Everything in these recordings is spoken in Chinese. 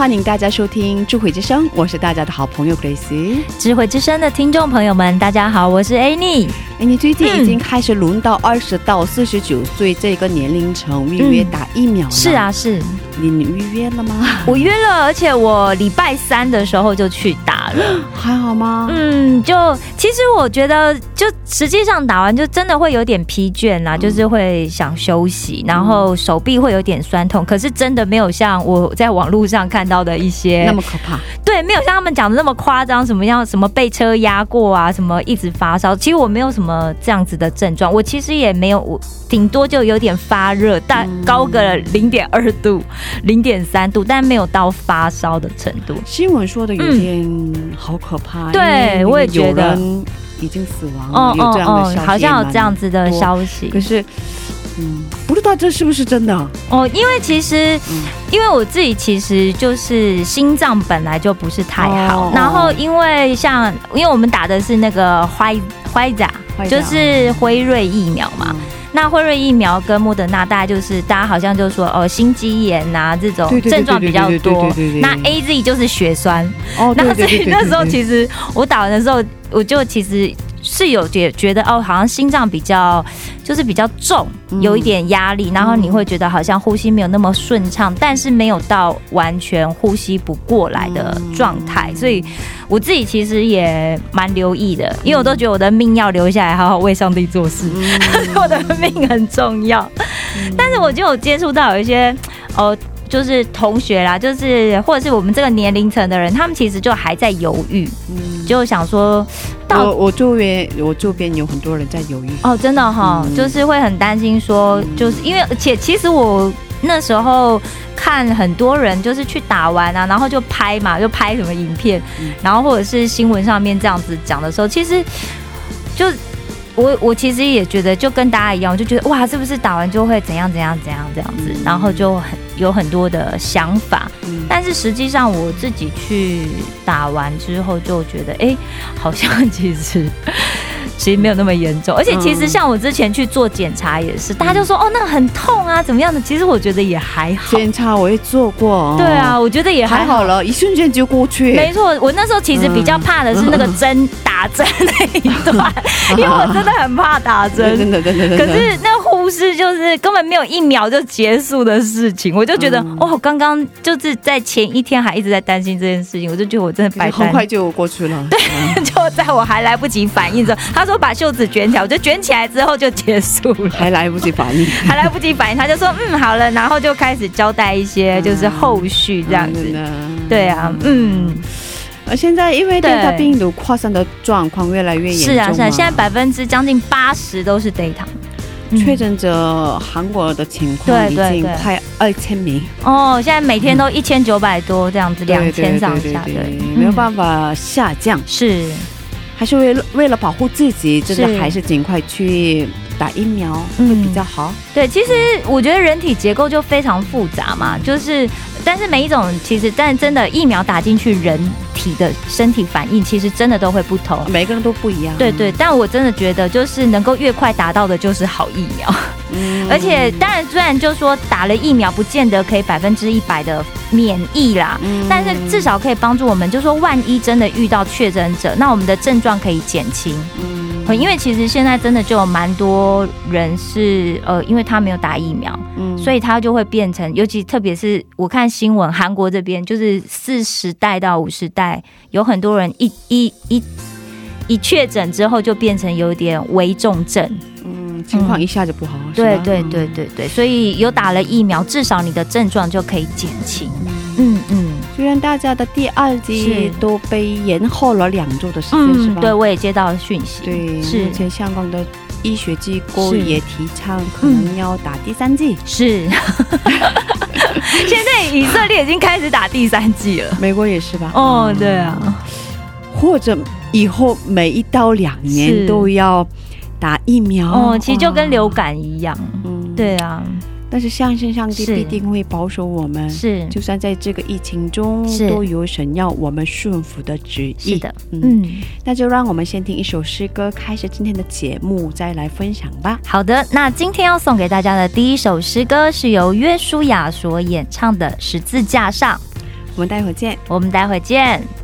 欢迎大家收听智慧之声，我是大家的好朋友 Grace。智慧之声的听众朋友们，大家好，我是 Annie。哎，你最近已经开始轮到二十到四十九岁这个年龄层预约打疫苗了、是，啊，是你你预约了吗？我约了，而且我礼拜三的时候就去打了。还好吗？嗯，就其实我觉得，就实际上打完就真的会有点疲倦啦，就是会想休息，然后手臂会有点酸痛。可是真的没有像我在网络上看到的一些那么可怕？对，没有像他们讲的那么夸张，什么样什么被车压过啊，什么一直发烧。其实我没有什么这样子的症状，我其实也没有，我顶多就有点发热，但高个零点二度、零点三度，但没有到发烧的程度。新闻说的有点好可怕，对我也觉得已经死亡了，有这样的消息，哦好像有这样子的消息可。是，嗯，不知道这是不是真的？哦，因为其实，嗯因为我自己其实就是心脏本来就不是太好，哦然后因为像因为我们打的是那个辉辉仔，坏掉就是辉瑞疫苗嘛。嗯那辉瑞疫苗跟莫德纳，大概就是大家好像就说哦，心肌炎呐、这种症状比较多。那 A Z 就是血栓，哦，那所以那时候其实我打完的时候，我就其实是有觉觉得哦，好像心脏比较就是比较重，嗯有一点压力，然后你会觉得好像呼吸没有那么顺畅，但是没有到完全呼吸不过来的状嗯态，所以我自己其实也蛮留意的，因为我都觉得我的命要留下来，好好为上帝做事。嗯 我的命很重要。但是我就有接触到有一些哦。就是同学啦，就是或者是我们这个年龄层的人，他们其实就还在犹豫，嗯就想说到我我周边我周边有很多人在犹豫，哦，真的哈、嗯。就是会很担心说，就是因为而且其实我那时候看很多人就是去打完啊，然后就拍嘛，就拍什么影片，嗯。然后或者是新闻上面这样子讲的时候，其实就。我我其实也觉得，就跟大家一样，我就觉得哇，是不是打完就会怎样怎样怎样这样子，然后就很有很多的想法。嗯但是实际上我自己去打完之后，就觉得哎、好像 其实其实没有那么严重，而且其实像我之前去做检查也是，大家就说哦那很痛啊怎么样？的，其实我觉得也还好。检查我也做过，对啊，，我觉得也还好。了，一瞬间就过去，没错，我那时候其实比较怕的是那个针打针那一段，因为我真的很怕打针。真的真的，可是那护士就是根本没有一秒就结束的事情，我就觉得嗯。哇，我刚刚就是在前一天还一直在担心这件事情，我就觉得我真的白担很快就过去了，对，就在我还来不及反应的时候，他说把袖子卷起来，我就卷起来之后就结束了。还来不及反应，还来不及反应，他就说嗯好了，然后就开始交代一些就是后续这样子。对啊，嗯，而，现在因为病毒扩散的状况越来越严重是啊。是啊，现在百分之将近八十都是 data。嗯。确诊者韩国的情况已经快二千名，哦，现在每天都一千九百多这样子，两千上下，对对，没有办，法下降，是还是为了为了保护自己，真的是还是尽快去打疫苗会嗯比较好。对。其实我觉得人体结构就非常复杂嘛，就是但是每一种其实，但真的疫苗打进去，人体的身体反应其实真的都会不同。每个人都不一样，对对，但我真的觉得，就是能够越快达到的，就是好疫苗。嗯而且，当然，虽然就说打了疫苗，不见得可以百分之一百的免疫啦，嗯但是至少可以帮助我们，就说万一真的遇到确诊者，那我们的症状可以减轻。嗯因为其实现在真的就有蛮多人是呃，因为他没有打疫苗，嗯所以他就会变成，尤其特别是我看新闻，韩国这边就是四十代到五十代，有很多人一一一一确诊之后就变成有点危重症。嗯，情况一下就不好。对对对对对，所以有打了疫苗，至少你的症状就可以减轻。嗯嗯虽然大家的第二季都被延后了两周的时间，是嗯，吧？对我也接到了讯息。对，是目前香港的医学机构也提倡可能要打第三季，是。现在以色列已经开始打第三季了。美国也是吧？哦，对啊，或者以后每一到两年都要打疫苗。哦，其实就跟流，感一样。嗯，。对啊，但是相信上帝必定会保守我们，是就算在这个疫情中，是都有神要我们顺服的旨意。是的，嗯，嗯。那就让我们先听一首诗歌，开始今天的节目，再来分享吧。好的，那今天要送给大家的第一首诗歌是由约书亚所演唱的《十字架上》，我们待会儿见。我们待会见。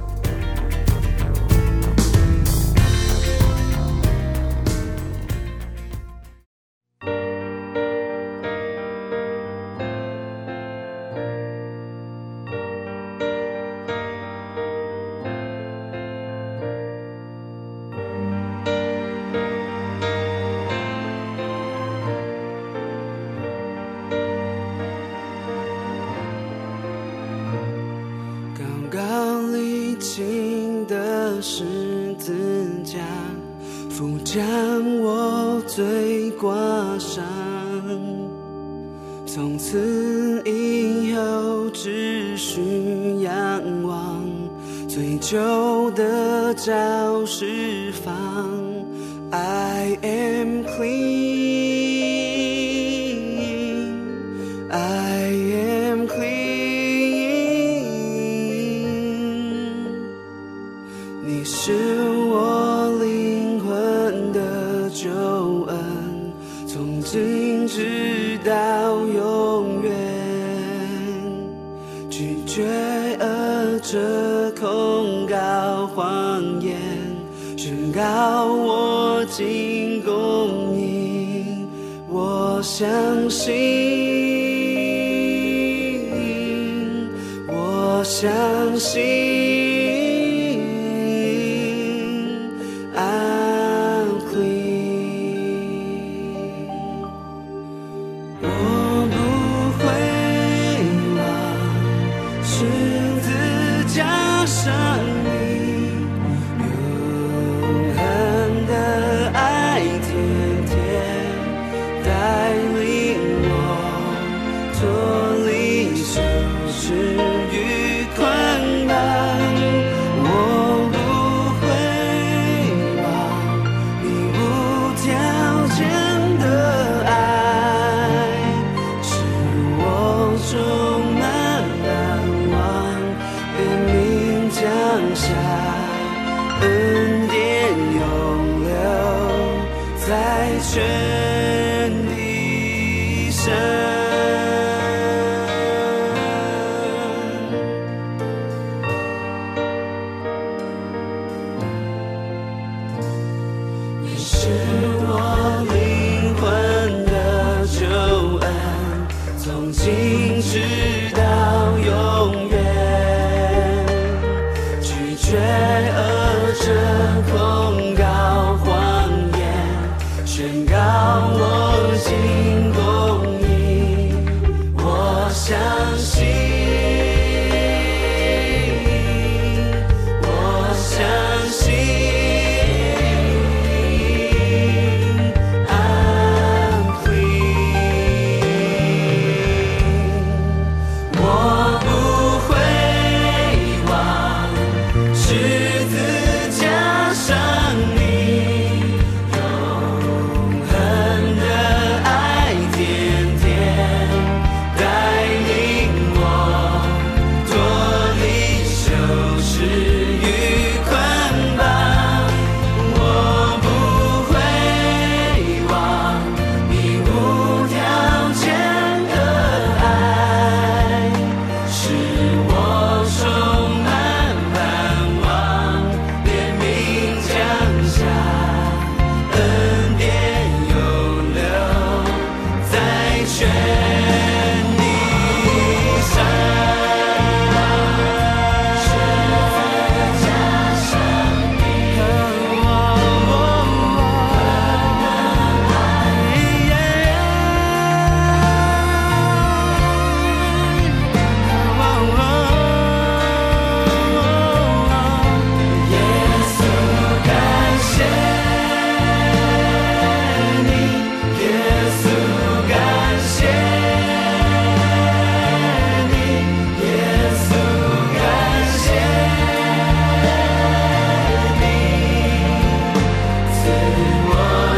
是。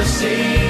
see.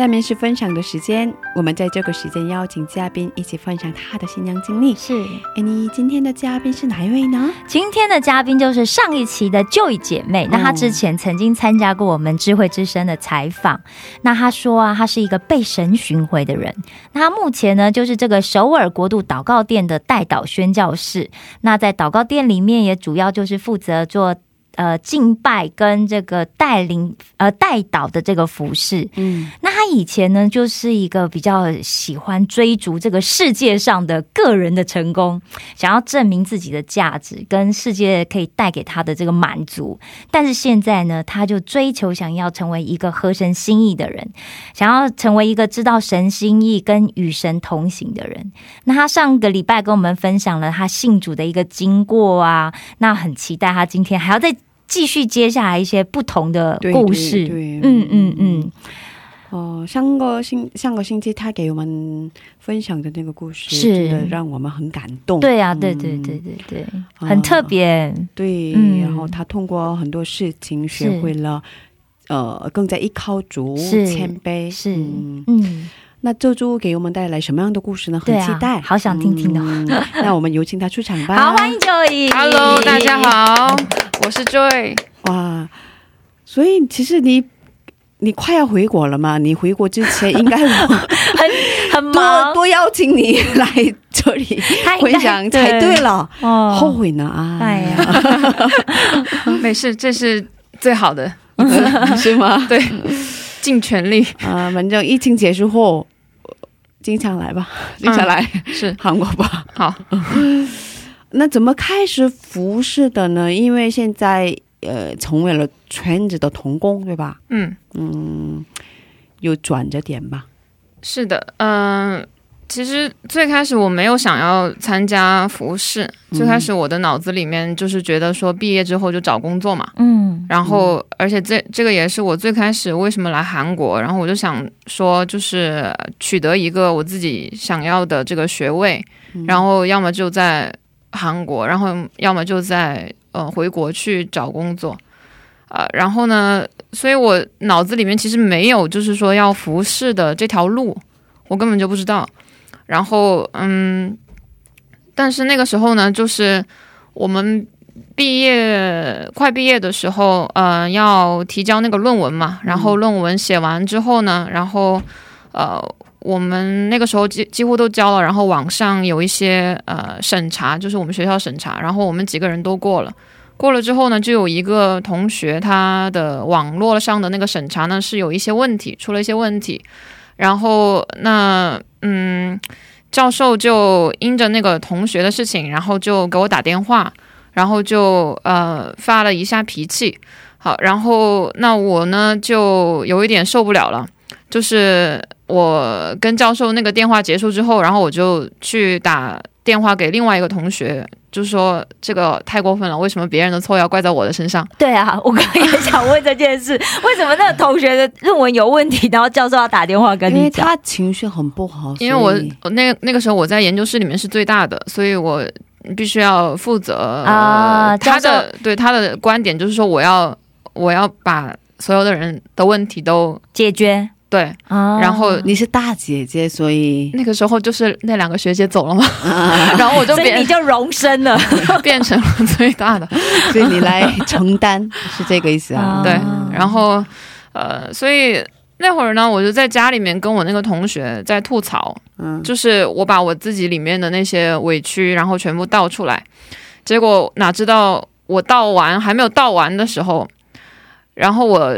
下面是分享的时间，我们在这个时间邀请嘉宾一起分享他的新娘经历。是哎，你今天的嘉宾是哪一位呢？今天的嘉宾就是上一期的 Joy 姐妹，那她之前曾经参加过我们智慧之声的采访。那她说啊，她是一个被神寻回的人。那她目前呢，就是这个首尔国度祷告殿的代祷宣教士。那在祷告殿里面，也主要就是负责做。呃，敬拜跟这个带领呃带导的这个服饰，嗯，那他以前呢，就是一个比较喜欢追逐这个世界上的个人的成功，想要证明自己的价值跟世界可以带给他的这个满足。但是现在呢，他就追求想要成为一个合神心意的人，想要成为一个知道神心意跟与神同行的人。那他上个礼拜跟我们分享了他信主的一个经过啊，那很期待他今天还要再继续接下来一些不同的故事。对对嗯嗯嗯。哦，上个星上个星期他给我们分享的那个故事，是真的让我们很感动。对啊，嗯对对对对对，很特别。对，嗯然后他通过很多事情学会了，呃，更加依靠主、是谦卑。是嗯，嗯，那这周给我们带来什么样的故事呢？很期待，好想听听的嗯 那我们有请他出场吧。好，欢迎 Joy。Hello，大家。好，我是 Joy。哇，所以其实你你快要回国了嘛？你回国之前应该我 很很多忙，多邀请你来这里他应该分享才对了。哦后悔呢啊！哎呀，没事，这是最好的，是吗？对，尽全力啊，反正疫情结束后，经常来吧，经常来是 韩国吧。好。那怎么开始服饰的呢？因为现在呃成为了全职的童工，对吧？嗯，嗯，有转折点吧？是的，嗯、其实最开始我没有想要参加服饰，最开始我的脑子里面就是觉得说毕业之后就找工作嘛，嗯，然后而且这这个也是我最开始为什么来韩国，然后我就想说就是取得一个我自己想要的这个学位，然后要么就在韩国，然后要么就在呃回国去找工作。啊、然后呢，所以我脑子里面其实没有就是说要服饰的这条路，我根本就不知道。然后嗯，但是那个时候呢，就是我们毕业快毕业的时候，呃，要提交那个论文嘛。然后论文写完之后呢，然后呃，我们那个时候几几乎都交了，然后网上有一些呃审查，就是我们学校审查，然后我们几个人都过了。过了之后呢，就有一个同学他的网络上的那个审查呢是有一些问题，出了一些问题。然后那嗯，教授就因着那个同学的事情，然后就给我打电话，然后就呃发了一下脾气。好，然后那我呢就有一点受不了了，就是我跟教授那个电话结束之后，然后我就去打电话给另外一个同学，就说这个太过分了，为什么别人的错要怪在我的身上？对啊，我刚刚也想问这件事，为什么那个同学的论文有问题，然后教授要打电话跟因为你讲？他情绪很不好，因为我我那那个时候我在研究室里面是最大的，所以我必须要负责啊他教的对他的观点就是说我要我要把所有的人的问题都解决对，啊然后你是大姐姐，所以那个时候就是那两个学姐走了嘛，然后我就变所以你就荣升了。变成了最大的，所以你来承担，是这个意思啊？对。啊，然后呃，所以那会儿呢，我就在家里面跟我那个同学在吐槽，嗯，就是我把我自己里面的那些委屈，然后全部倒出来，结果哪知道我倒完还没有倒完的时候，然后我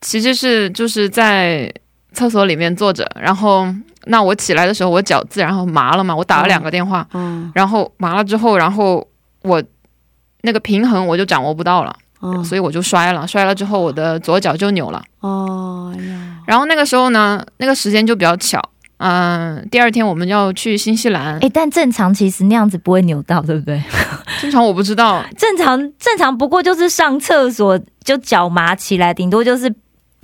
其实是就是在厕所里面坐着，然后那我起来的时候，我脚自然后麻了嘛，我打了两个电话，嗯。然后麻了之后，然后我那个平衡我就掌握不到了，哦所以我就摔了，摔了之后我的左脚就扭了。哦呀，然后那个时候呢，那个时间就比较巧，嗯、第二天我们要去新西兰，哎，但正常其实那样子不会扭到，对不对？正常我不知道，正常正常不过就是上厕所就脚麻起来，顶多就是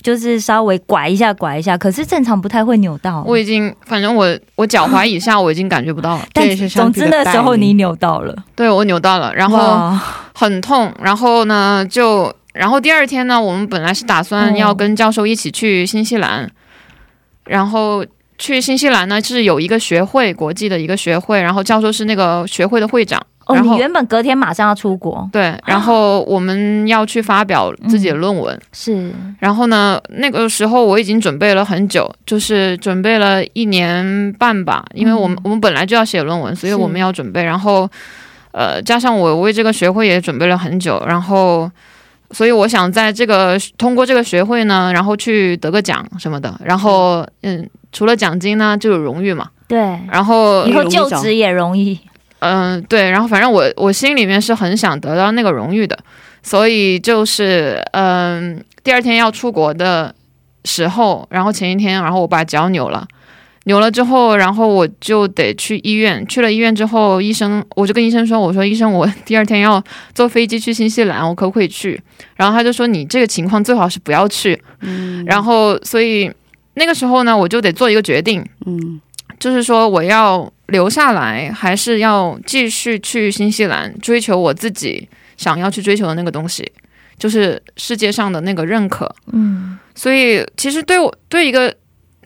就是稍微拐一下拐一下，可是正常不太会扭到。我已经，反正我我脚踝以下我已经感觉不到了。但是总之那时候你扭到了，对我扭到了，然后很痛，然后呢就，然后第二天呢，我们本来是打算要跟教授一起去新西兰，然后去新西兰呢是有一个学会，国际的一个学会，然后教授是那个学会的会长，哦，你原本隔天马上要出国，对，然后我们要去发表自己的论文，是。然后呢，那个时候我已经准备了很久，就是准备了一年半吧，因为我们、我们本来就要写论文，所以我们要准备，然后呃，加上我为这个学会也准备了很久，然后。所以我想在这个通过这个学会呢，然后去得个奖什么的，然后嗯，除了奖金呢，就有荣誉嘛。对，然后以后就职也容易，嗯，对，然后反正我我心里面是很想得到那个荣誉的，所以就是嗯，第二天要出国的时候，然后前一天，然后我把脚扭了，扭了之后，然后我就得去医院，去了医院之后，医生我就跟医生说，我说医生，我第二天要坐飞机去新西兰，我可不可以去？然后他就说你这个情况最好是不要去，嗯然后所以那个时候呢，我就得做一个决定，嗯就是说我要留下来，还是要继续去新西兰追求我自己想要去追求的那个东西，就是世界上的那个认可。嗯，所以其实对我对一个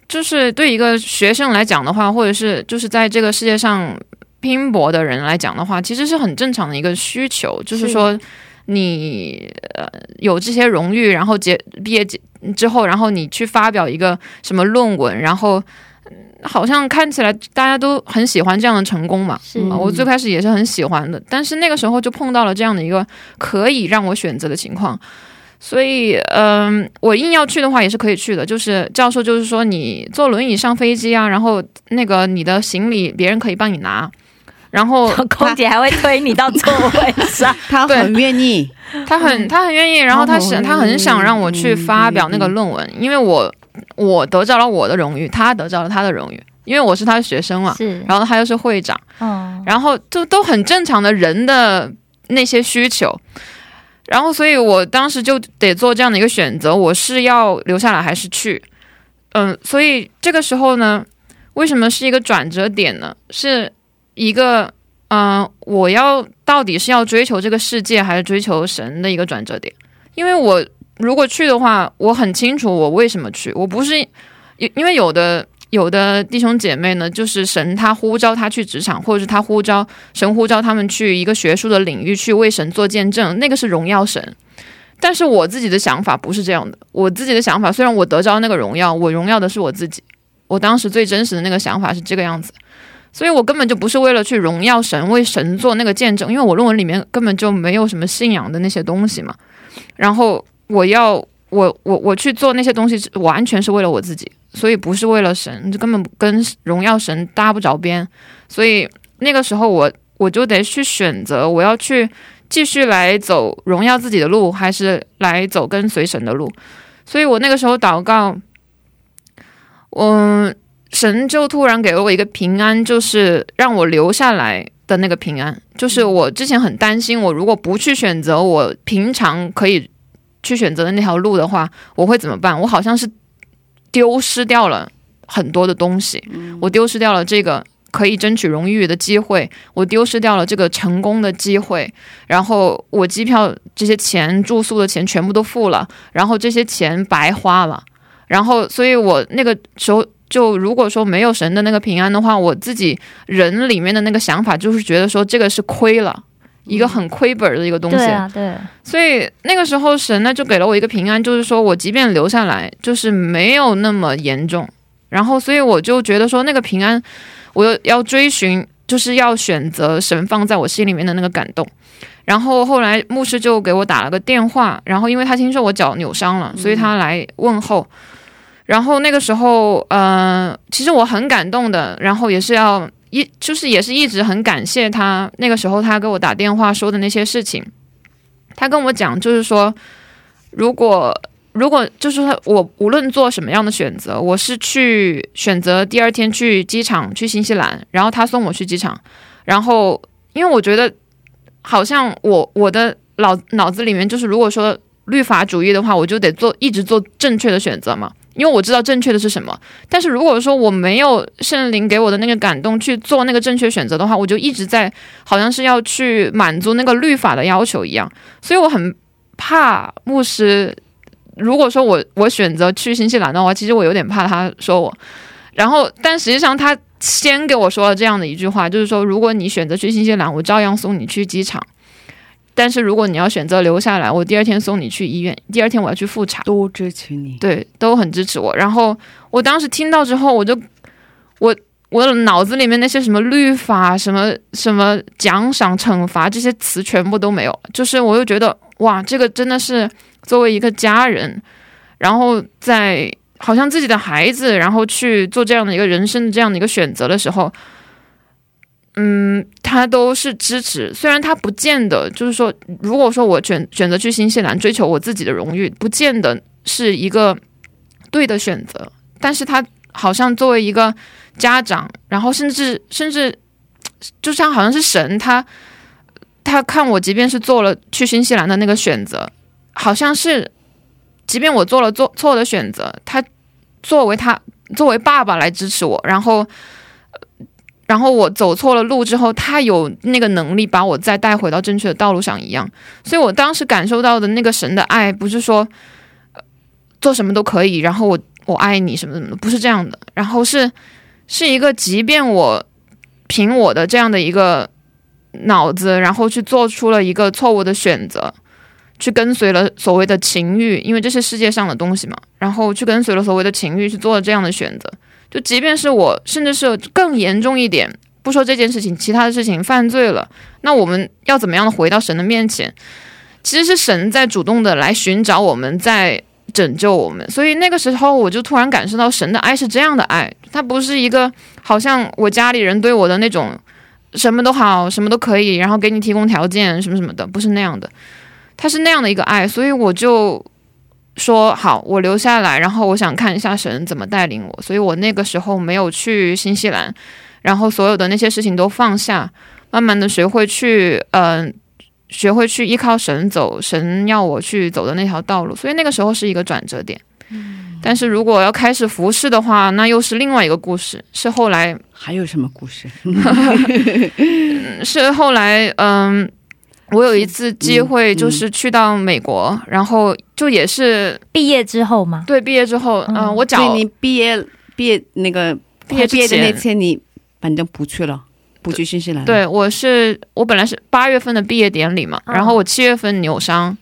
就是对一个学生来讲的话，或者是就是在这个世界上拼搏的人来讲的话，其实是很正常的一个需求，就是是说你呃有这些荣誉，然后结毕业结之后，然后你去发表一个什么论文，然后。嗯好像看起来大家都很喜欢这样的成功嘛，是。啊我最开始也是很喜欢的，但是那个时候就碰到了这样的一个可以让我选择的情况，所以嗯、我硬要去的话也是可以去的。就是教授就是说你坐轮椅上飞机啊，然后那个你的行李别人可以帮你拿，然后空姐还会推你到座位上，对他很愿意，他很他很愿意，然后他想哦他很想让我去发表那个论文，因为我我得到了我的荣誉，他得到了他的荣誉，因为我是他的学生嘛，是，然后他又是会长。嗯，然后就都很正常的人的那些需求，然后所以我当时就得做这样的一个选择，我是要留下来还是去？嗯，所以这个时候呢，为什么是一个转折点呢？是一个嗯、呃我要到底是要追求这个世界还是追求神的一个转折点？因为我如果去的话，我很清楚我为什么去，我不是因因为有的有的弟兄姐妹呢，就是神他呼召他去职场，或者是他呼召神呼召他们去一个学术的领域去为神做见证，那个是荣耀神。但是我自己的想法不是这样的，我自己的想法虽然我得着那个荣耀，我荣耀的是我自己，我当时最真实的那个想法是这个样子，所以我根本就不是为了去荣耀神，为神做那个见证，因为我论文里面根本就没有什么信仰的那些东西嘛。然后我要我我我去做那些东西，完全是为了我自己，所以不是为了神，就根本跟荣耀神搭不着边。所以那个时候我我就得去选择，我要去继续来走荣耀自己的路，还是来走跟随神的路。所以我那个时候祷告，嗯，神就突然给了我一个平安，就是让我留下来的那个平安。就是我之前很担心，我如果不去选择我平常可以去选择的那条路的话，我会怎么办？我好像是丢失掉了很多的东西，我丢失掉了这个可以争取荣誉的机会，我丢失掉了这个成功的机会，然后我机票这些钱、住宿的钱全部都付了，然后这些钱白花了，然后所以我那个时候。就如果说没有神的那个平安的话，我自己人里面的那个想法就是觉得说这个是亏了，一个很亏本的一个东西。对啊，对，所以那个时候神呢就给了我一个平安，就是说我即便留下来，就是没有那么严重。然后，所以我就觉得说那个平安，我要要追寻，就是要选择神放在我心里面的那个感动。然后后来牧师就给我打了个电话，然后因为他听说我脚扭伤了，所以他来问候。然后那个时候，呃，其实我很感动的，然后也是要一，就是也是一直很感谢他。那个时候他给我打电话说的那些事情，他跟我讲，就是说，如果如果就是说我无论做什么样的选择，我是去选择第二天去机场去新西兰，然后他送我去机场，然后因为我觉得好像我我的脑脑子里面就是如果说律法主义的话，我就得做一直做正确的选择嘛，因为我知道正确的是什么。但是如果说我没有圣灵给我的那个感动去做那个正确选择的话，我就一直在好像是要去满足那个律法的要求一样，所以我很怕牧师。如果说我我选择去新西兰的话，其实我有点怕他说我。然后，但实际上他先给我说了这样的一句话，就是说，如果你选择去新西兰，我照样送你去机场。但是如果你要选择留下来，我第二天送你去医院，第二天我要去复查。都支持你。对，都很支持我。然后我当时听到之后，我就我我的脑子里面那些什么律法、什么什么奖赏、惩罚这些词全部都没有，就是我又觉得哇，这个真的是作为一个家人，然后在好像自己的孩子，然后去做这样的一个人生的这样的一个选择的时候。嗯，他都是支持，虽然他不见得就是说，如果说我选选择去新西兰追求我自己的荣誉，不见得是一个对的选择，但是他好像作为一个家长，然后甚至甚至就像好像是神，他他看我，即便是做了去新西兰的那个选择，好像是，即便我做了做错的选择，他作为他作为爸爸来支持我，然后。然后我走错了路之后，他有那个能力把我再带回到正确的道路上一样。所以我当时感受到的那个神的爱，不是说做什么都可以，然后我我爱你什么什么的，不是这样的。然后是是一个，即便我凭我的这样的一个脑子，然后去做出了一个错误的选择，去跟随了所谓的情欲，因为这是世界上的东西嘛，然后去跟随了所谓的情欲去做了这样的选择。就即便是我，甚至是更严重一点，不说这件事情，其他的事情犯罪了，那我们要怎么样的回到神的面前？其实是神在主动的来寻找我们，在拯救我们。所以那个时候，我就突然感受到神的爱是这样的爱，他不是一个好像我家里人对我的那种什么都好，什么都可以，然后给你提供条件什么什么的，不是那样的，他是那样的一个爱，所以我就。说好，我留下来，然后我想看一下神怎么带领我，所以我那个时候没有去新西兰，然后所有的那些事情都放下，慢慢的学会去，嗯，学会去依靠神走，神要我去走的那条道路，所以那个时候是一个转折点。但是如果要开始服侍的话，那又是另外一个故事，是后来还有什么故事？是后来，嗯。我有一次机会，就是去到美国，然后就也是毕业之后嘛。对，毕业之后，嗯，我找你毕业毕业那个毕业毕业的那天，你反正不去了，不去新西兰。对，我是我本来是八月份的毕业典礼嘛，然后我七月份扭伤，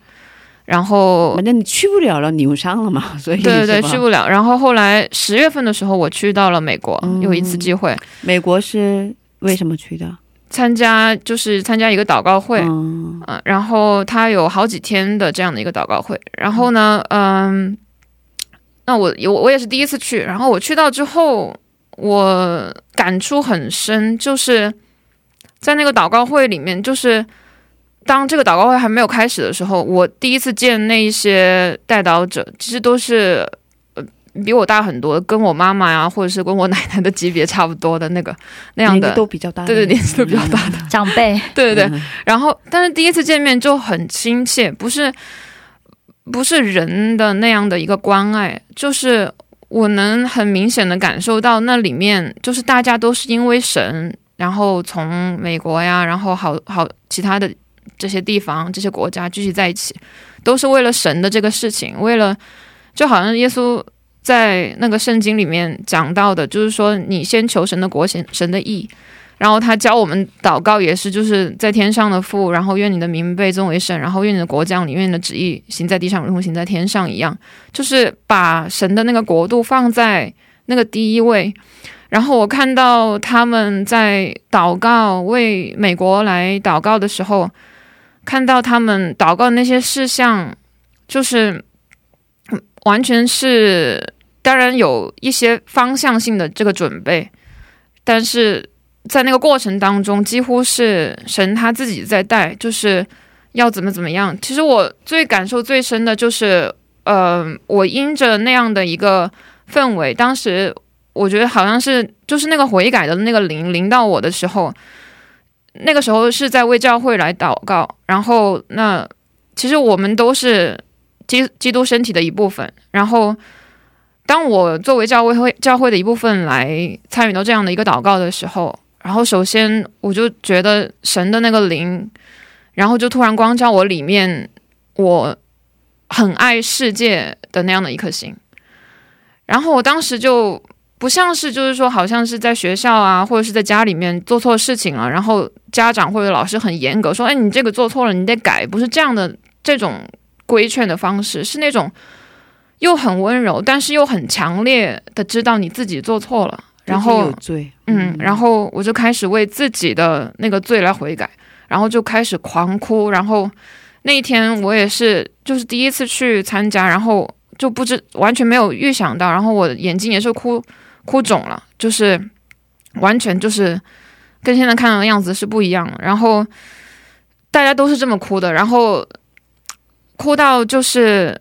然后反正你去不了了，扭伤了嘛，所以对对对，去不了。然后后来十月份的时候，我去到了美国，有一次机会。美国是为什么去的？参加就是参加一个祷告会，嗯，然后他有好几天的这样的一个祷告会，然后呢，嗯，那我我我也是第一次去，然后我去到之后，我感触很深，就是在那个祷告会里面，就是当这个祷告会还没有开始的时候，我第一次见那一些带祷者，其实都是。比我大很多，跟我妈妈呀，或者是跟我奶奶的级别差不多的那个 那样的，都比较大，对对，年纪都比较大的 长辈，对对对。然后，但是第一次见面就很亲切，不是不是人的那样的一个关爱，就是我能很明显的感受到那里面就是大家都是因为神，然后从美国呀，然后好好其他的这些地方、这些国家聚集在一起，都是为了神的这个事情，为了就好像耶稣。在那个圣经里面讲到的，就是说你先求神的国，神神的意，然后他教我们祷告也是，就是在天上的父，然后愿你的名被尊为圣，然后愿你的国降临，愿你的旨意行在地上，如同行在天上一样，就是把神的那个国度放在那个第一位。然后我看到他们在祷告为美国来祷告的时候，看到他们祷告那些事项，就是完全是。当然有一些方向性的这个准备，但是在那个过程当中，几乎是神他自己在带，就是要怎么怎么样。其实我最感受最深的就是，呃，我因着那样的一个氛围，当时我觉得好像是就是那个悔改的那个灵临到我的时候，那个时候是在为教会来祷告，然后那其实我们都是。基基督身体的一部分。然后，当我作为教会会教会的一部分来参与到这样的一个祷告的时候，然后首先我就觉得神的那个灵，然后就突然光照我里面，我很爱世界的那样的一颗心。然后我当时就不像是就是说，好像是在学校啊，或者是在家里面做错事情了，然后家长或者老师很严格说：“哎，你这个做错了，你得改。”不是这样的这种规劝的方式，是那种又很温柔，但是又很强烈的知道你自己做错了，然自己有后罪，嗯，然后我就开始为自己的那个罪来悔改，然后就开始狂哭，然后那一天我也是就是第一次去参加，然后就不知完全没有预想到，然后我眼睛也是哭哭肿了，就是完全就是跟现在看到的样子是不一样的，然后大家都是这么哭的，然后哭到就是。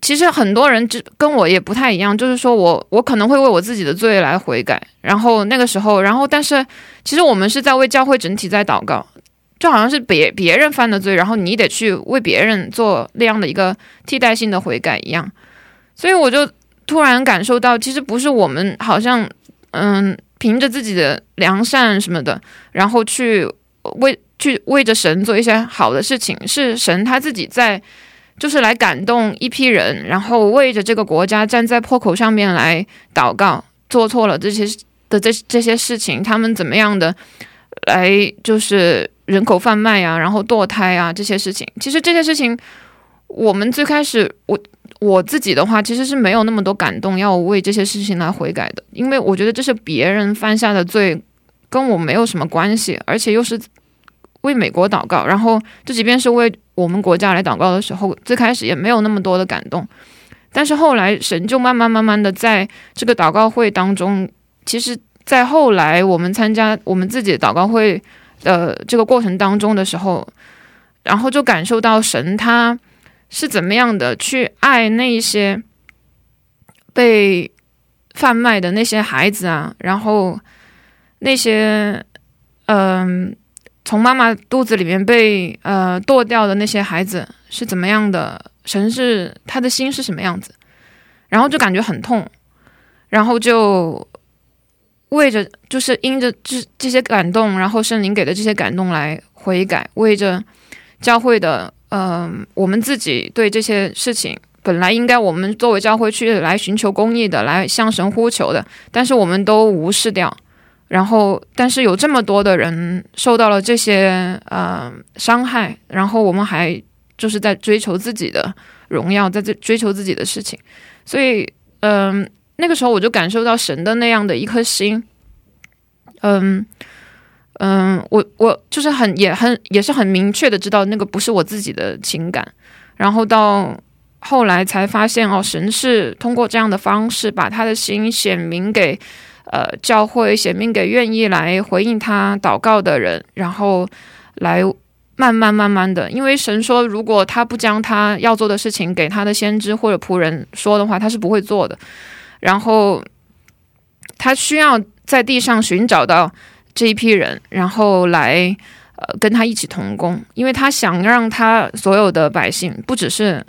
其实很多人只跟我也不太一样，就是说我我可能会为我自己的罪来悔改，然后那个时候，然后但是其实我们是在为教会整体在祷告，就好像是别别人犯的罪，然后你得去为别人做那样的一个替代性的悔改一样，所以我就突然感受到，其实不是我们好像嗯凭着自己的良善什么的，然后去为去为着神做一些好的事情，是神他自己在。就是来感动一批人，然后为着这个国家站在破口上面来祷告，做错了这些的这这些事情，他们怎么样的来就是人口贩卖啊，然后堕胎啊这些事情。其实这些事情，我们最开始我我自己的话，其实是没有那么多感动，要为这些事情来悔改的，因为我觉得这是别人犯下的罪，跟我没有什么关系，而且又是为美国祷告，然后这即便是为我们国家来祷告的时候，最开始也没有那么多的感动，但是后来神就慢慢慢慢的在这个祷告会当中，其实，在后来我们参加我们自己祷告会的这个过程当中的时候，然后就感受到神他是怎么样的去爱那一些被贩卖的那些孩子啊，然后那些嗯。从妈妈肚子里面被呃剁掉的那些孩子是怎么样的？神是他的心是什么样子？然后就感觉很痛，然后就为着就是因着这这些感动，然后圣灵给的这些感动来悔改，为着教会的呃我们自己对这些事情本来应该我们作为教会去来寻求公义的，来向神呼求的，但是我们都无视掉。然后，但是有这么多的人受到了这些呃伤害，然后我们还就是在追求自己的荣耀，在这追求自己的事情，所以嗯、那个时候我就感受到神的那样的一颗心，嗯嗯，我我就是很也很也是很明确的知道那个不是我自己的情感，然后到后来才发现哦，神是通过这样的方式把他的心显明给。呃，教会写明给愿意来回应他祷告的人，然后来慢慢慢慢的，因为神说，如果他不将他要做的事情给他的先知或者仆人说的话，他是不会做的。然后他需要在地上寻找到这一批人，然后来呃跟他一起同工，因为他想让他所有的百姓，不只是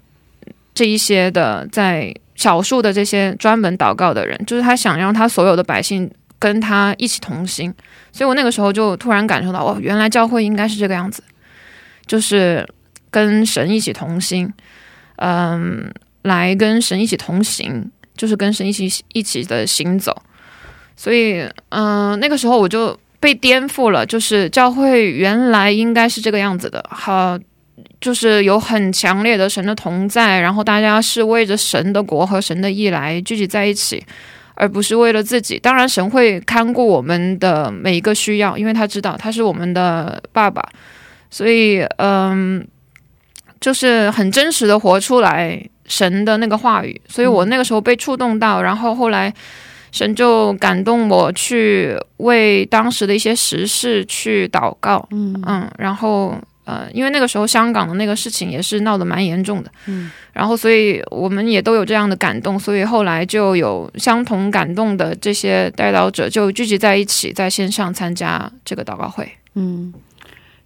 这一些的在。少数的这些专门祷告的人，就是他想让他所有的百姓跟他一起同行，所以我那个时候就突然感受到，哦，原来教会应该是这个样子，就是跟神一起同心，嗯，来跟神一起同行，就是跟神一起一起的行走。所以，嗯，那个时候我就被颠覆了，就是教会原来应该是这个样子的，好。就是有很强烈的神的同在，然后大家是为着神的国和神的意来聚集在一起，而不是为了自己。当然，神会看顾我们的每一个需要，因为他知道他是我们的爸爸，所以嗯，就是很真实的活出来神的那个话语。所以我那个时候被触动到，然后后来神就感动我去为当时的一些时事去祷告，嗯嗯，然后。呃，因为那个时候香港的那个事情也是闹得蛮严重的，嗯，然后所以我们也都有这样的感动，所以后来就有相同感动的这些代祷者就聚集在一起，在线上参加这个祷告会。嗯，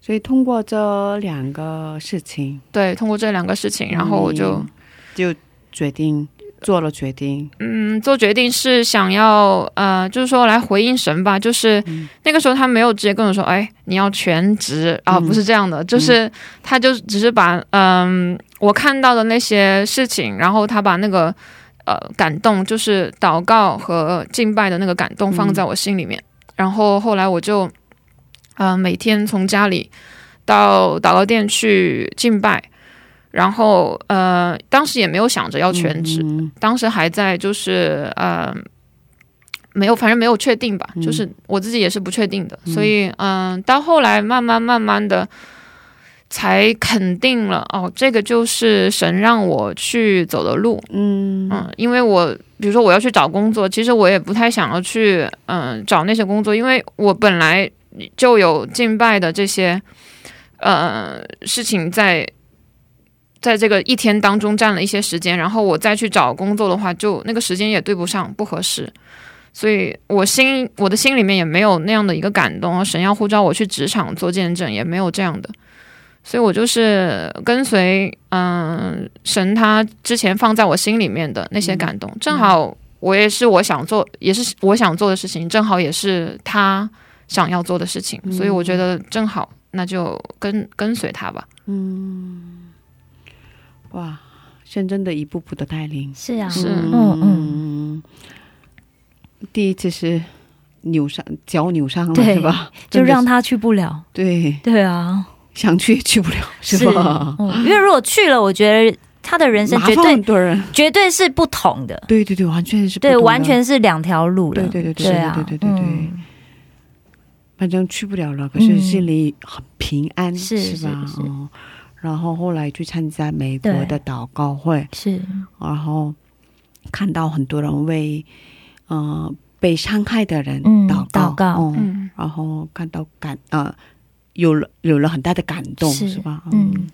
所以通过这两个事情，对，通过这两个事情，然后我就嗯就决定做了决定，嗯，做决定是想要呃，就是说来回应神吧。就是、嗯那个时候他没有直接跟我说，哎，你要全职啊，嗯不是这样的，就是他就只是把嗯、我看到的那些事情，然后他把那个呃感动，就是祷告和敬拜的那个感动放在我心里面。然后后来我就呃每天从家里到祷告店去敬拜。然后，呃，当时也没有想着要全职，嗯当时还在就是呃，没有，反正没有确定吧，嗯。就是我自己也是不确定的，所以嗯、到后来慢慢慢慢的才肯定了哦，这个就是神让我去走的路，嗯。嗯，因为我比如说我要去找工作，其实我也不太想要去嗯、找那些工作，因为我本来就有敬拜的这些呃事情在。在这个一天当中占了一些时间，然后我再去找工作的话，就那个时间也对不上，不合适。所以我心我的心里面也没有那样的一个感动，神要呼召我去职场做见证，也没有这样的。所以我就是跟随，嗯、神他之前放在我心里面的那些感动，正好我也是我想做，也是我想做的事情，正好也是他想要做的事情，所以我觉得正好，那就跟跟随他吧。嗯哇，深圳的一步步的带领，是啊，是嗯嗯，嗯，第一次是扭伤脚扭伤了对是吧？就让他去不了。对。对啊，想去也去不了是吧？嗯，因为如果去了，我觉得他的人生绝对很多人，绝对是不同的，对对对，完全是不对，同的。完全是两条路了。对对对对对啊，对对对对。对嗯反正去不了了，可是嗯。心里很平安，是吧？是是。嗯，然后后来去参加美国的祷告会，是，然后看到很多人为呃被伤害的人嗯祷告，祷告嗯嗯。然后看到感呃有了有了很大的感动，是是吧？嗯，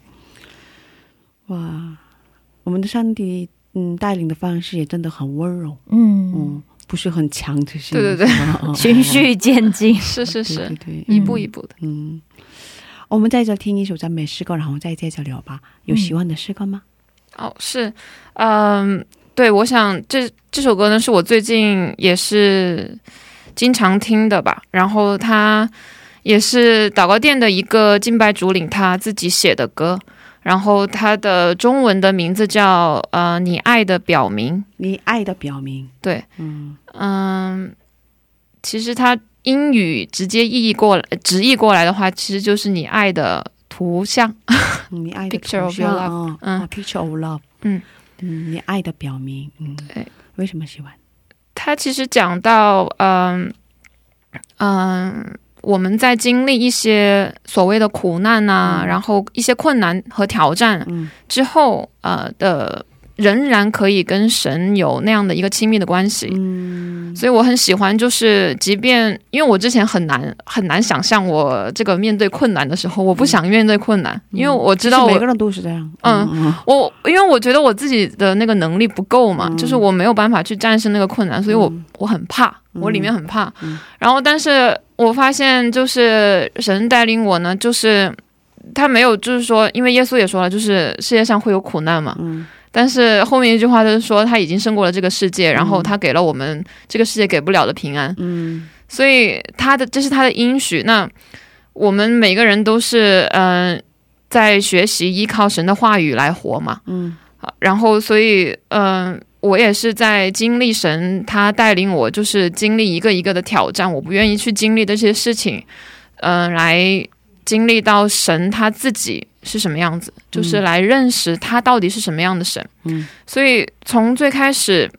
哇，我们的上帝嗯带领的方式也真的很温柔，嗯，嗯，不是很强制性，对对对。循序渐进。是是是，对对对，一步一步的。嗯，我们在这听一首赞美诗歌，然后再接着聊吧。有喜欢的诗歌吗？哦，是，嗯，对，我想这这首歌呢是我最近也是经常听的吧，然后它也是祷告殿的一个敬拜主领他自己写的歌，然后它的中文的名字叫呃你爱的表明，你爱的表明，对，嗯。嗯，其实它英语直接意义过来直译过来的话，其实就是你爱的图像，嗯 你爱的 Picture of your love 哦嗯。哦，picture of love，嗯。嗯，你爱的表明，嗯，对，为什么喜欢？他其实讲到，嗯嗯，我们在经历一些所谓的苦难啊，嗯。然后一些困难和挑战嗯。之后，呃的，仍然可以跟神有那样的一个亲密的关系。嗯。所以我很喜欢，就是即便因为我之前很难很难想象我这个面对困难的时候，我不想面对困难，因为我知道我每个人都是这样，嗯嗯。我因为我觉得我自己的那个能力不够嘛，嗯。就是我没有办法去战胜那个困难，所以我、嗯。我很怕，嗯。我里面很怕。嗯。然后，但是我发现就是神带领我呢，就是他没有，就是说，因为耶稣也说了，就是世界上会有苦难嘛。嗯但是后面一句话就是说，他已经胜过了这个世界，然后他给了我们这个世界给不了的平安。嗯所以他的这是他的应许。那我们每个人都是嗯、呃在学习依靠神的话语来活嘛。嗯啊，然后所以嗯、我也是在经历神他带领我，就是经历一个一个的挑战，我不愿意去经历这些事情，嗯、来经历到神他自己是什么样子，就是来认识他到底是什么样的神。嗯所以从最开始。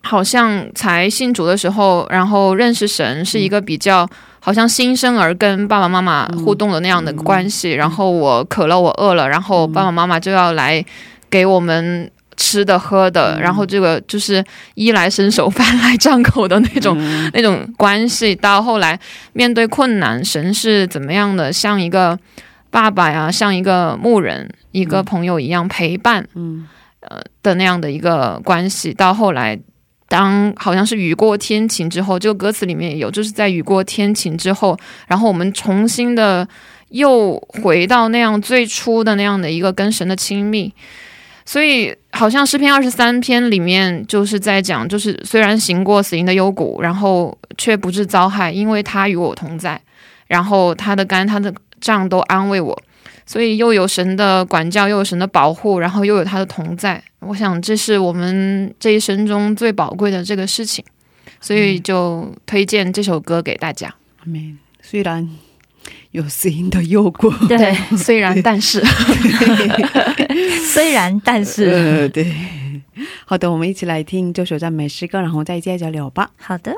好像才信主的时候，然后认识神是一个比较好像新生儿跟爸爸妈妈互动的那样的关系。然后我渴了，我饿了，然后爸爸妈妈就要来给我们吃的喝的，然后这个就是衣来伸手、饭来张口的那种、嗯 那种关系。到后来面对困难，神是怎么样的，像一个爸爸呀，像一个牧人、一个朋友一样陪伴，嗯，呃的那样的一个关系。到后来，当好像是雨过天晴之后，这个歌词里面也有，就是在雨过天晴之后，然后我们重新的又回到那样最初的那样的一个跟神的亲密。所以，好像诗篇二十三篇里面就是在讲，就是虽然行过死荫的幽谷，然后却不致遭害，因为他与我同在。然后他的肝他的账都安慰我所以又有神的管教又有神的保护然后又有他的同在我想这是我们这一生中最宝贵的这个事情所以就推荐这首歌给大家阿门虽然有声音的诱惑对虽然但是虽然但是对好的我们一起来听这首赞美诗歌然后再接着聊吧好的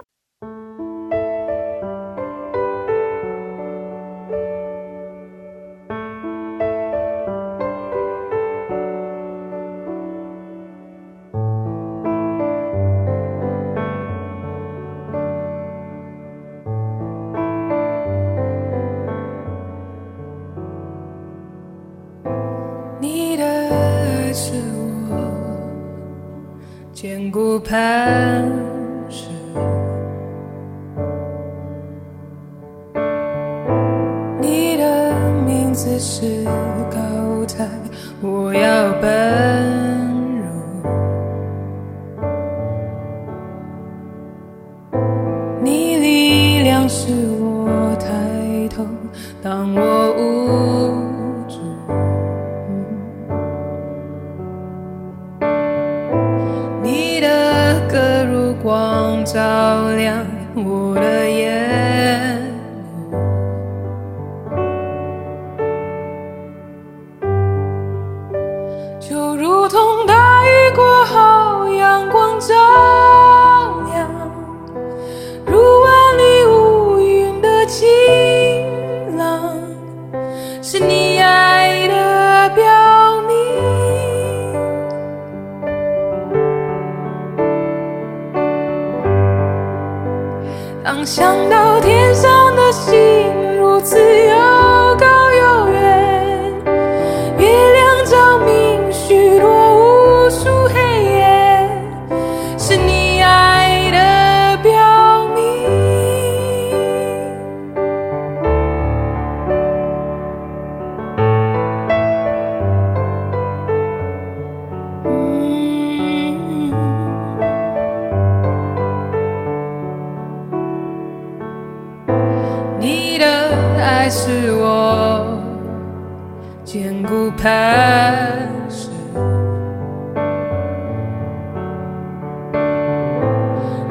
开始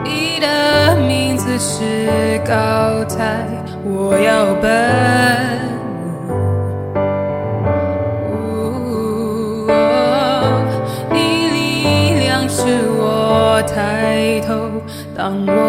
你的名字是高台，我要奔。你力量使我抬头，当我。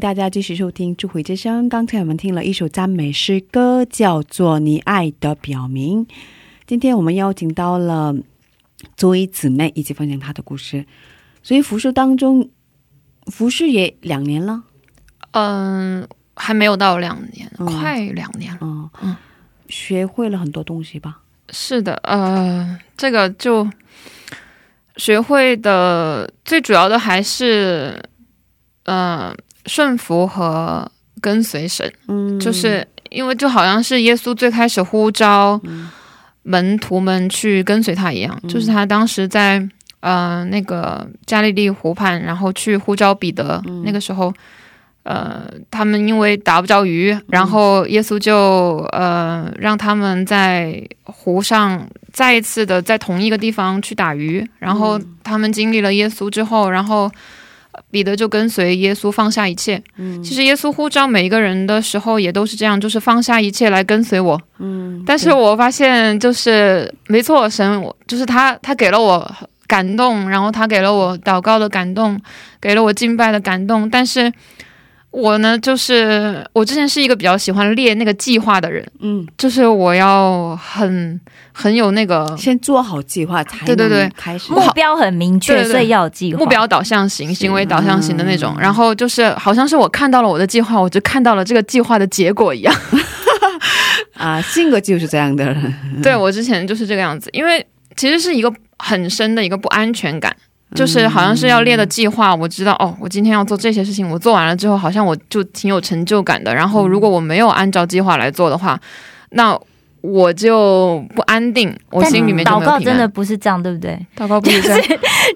大家继续收听《智慧之声》。刚才我们听了一首赞美诗歌，叫做《你爱的表明》。今天我们邀请到了作为姊妹一起分享她的故事。所以服饰当中，服饰也两年了，嗯，还没有到两年，嗯快两年了。嗯嗯学会了很多东西吧？是的，呃，这个就学会的最主要的还是，呃，顺服和跟随神，嗯，就是因为就好像是耶稣最开始呼召嗯。门徒们去跟随他一样，就是他当时在呃那个加利利湖畔，然后去呼召彼得，嗯。那个时候。呃，他们因为打不着鱼，然后耶稣就呃让他们在湖上再一次的在同一个地方去打鱼，然后他们经历了耶稣之后，然后呃彼得就跟随耶稣放下一切。嗯其实耶稣呼召每一个人的时候也都是这样，就是放下一切来跟随我。嗯，但是我发现就是没错，神我就是他，他给了我感动，然后他给了我祷告的感动，给了我敬拜的感动，但是。我呢，就是我之前是一个比较喜欢列那个计划的人，嗯，就是我要很很有那个先做好计划才对对对能开始。目标很明确，对对对所以要有计划。目标导向型、行为导向型的那种。嗯然后就是好像是我看到了我的计划，我就看到了这个计划的结果一样。啊，性格就是这样的人。对我之前就是这个样子，因为其实是一个很深的一个不安全感，就是好像是要列的计划，我知道哦，我今天要做这些事情，我做完了之后，好像我就挺有成就感的。然后如果我没有按照计划来做的话，那我就不安定，我心里面就祷告。真的不是这样，对不对？祷告不是这样，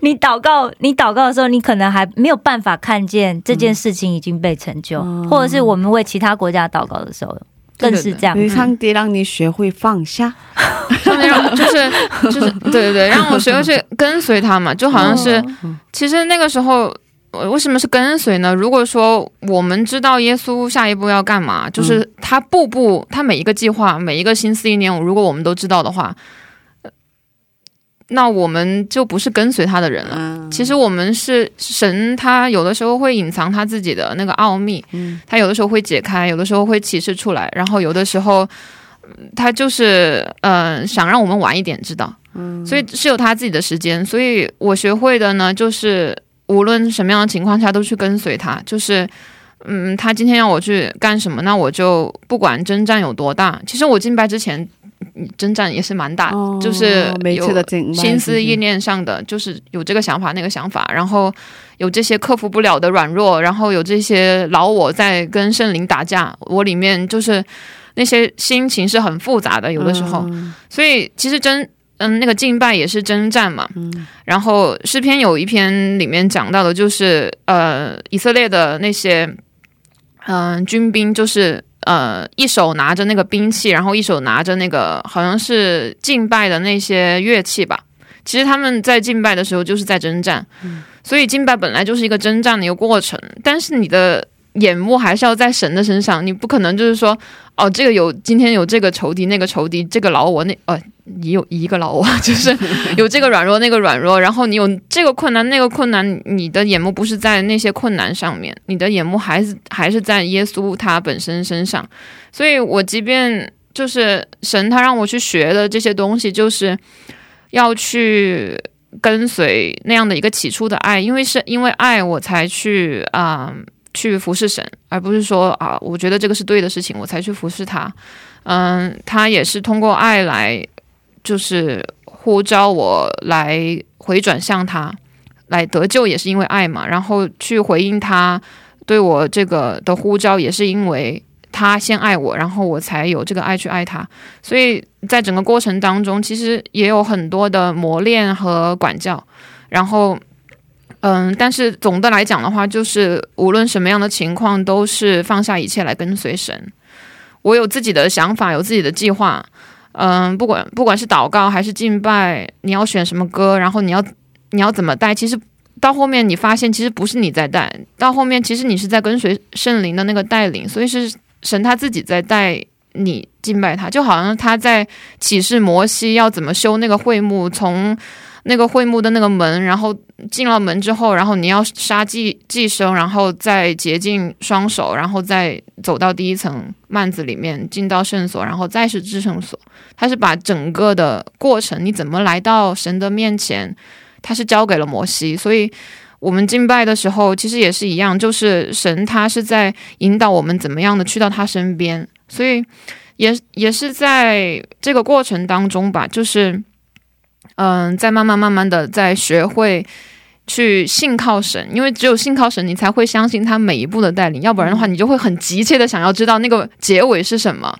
你祷告，你祷告的时候，你可能还没有办法看见这件事情已经被成就，嗯或者是我们为其他国家祷告的时候，更是这样上帝让你学会放下。上帝让就是 就是对对对，让我学会去跟随他嘛，就好像是，嗯其实那个时候。呃为什么是跟随呢？如果说我们知道耶稣下一步要干嘛，就是他步步，他每一个计划，每一个心思意念，如果我们都知道的话，呃那我们就不是跟随他的人了。嗯，其实我们是神，他有的时候会隐藏他自己的那个奥秘，嗯他有的时候会解开，有的时候会启示出来，然后有的时候嗯他就是呃想让我们晚一点知道，嗯所以是有他自己的时间。所以我学会的呢，就是无论什么样的情况下都去跟随他，就是。嗯，他今天让我去干什么，那我就不管征战有多大。其实我进拜之前，嗯征战也是蛮大，哦就是每次有心思意念上的，就是有这个想法那个想法，然后有这些克服不了的软弱，然后有这些老我在跟圣灵打架，我里面就是那些心情是很复杂的，有的时候，嗯所以其实真嗯，那个敬拜也是征战嘛。然后诗篇有一篇里面讲到的就是，呃，以色列的那些，嗯、军兵就是。呃，一手拿着那个兵器，然后一手拿着那个好像是敬拜的那些乐器吧。其实他们在敬拜的时候就是在征战，所以敬拜本来就是一个征战的一个过程。但是你的眼目还是要在神的身上，你不可能就是说，哦，这个有今天有这个仇敌，那个仇敌，这个老我那呃，你有一个老我，就是 有这个软弱那个软弱，然后你有这个困难那个困难，你的眼目不是在那些困难上面，你的眼目还是还是在耶稣他本身身上。所以我即便就是神他让我去学的这些东西，就是要去。跟随那样的一个起初的爱，因为是因为爱我才去啊、去服侍神，而不是说啊，我觉得这个是对的事情，我才去服侍他。嗯，他也是通过爱来，就是呼召我来回转向他，来得救，也是因为爱嘛。然后去回应他对我这个的呼召，也是因为他先爱我，然后我才有这个爱去爱他。所以在整个过程当中，其实也有很多的磨练和管教，然后。嗯，但是总的来讲的话，就是无论什么样的情况，都是放下一切来跟随神。我有自己的想法，有自己的计划。嗯，不管不管是祷告还是敬拜，你要选什么歌，然后你要你要怎么带，其实到后面你发现，其实不是你在带，到后面其实你是在跟随圣灵的那个带领，所以是神他自己在带你敬拜他，就好像他在启示摩西要怎么修那个会幕，从那个会幕的那个门，然后进了门之后，然后你要杀祭祭生，然后再洁净双手，然后再走到第一层幔子里面，进到圣所，然后再是至圣所。他是把整个的过程，你怎么来到神的面前，他是交给了摩西。所以我们敬拜的时候，其实也是一样，就是神他是在引导我们怎么样的去到他身边，所以也也是在这个过程当中吧，就是。嗯，再慢慢慢慢的再学会去信靠神，因为只有信靠神，你才会相信他每一步的带领，要不然的话，你就会很急切的想要知道那个结尾是什么。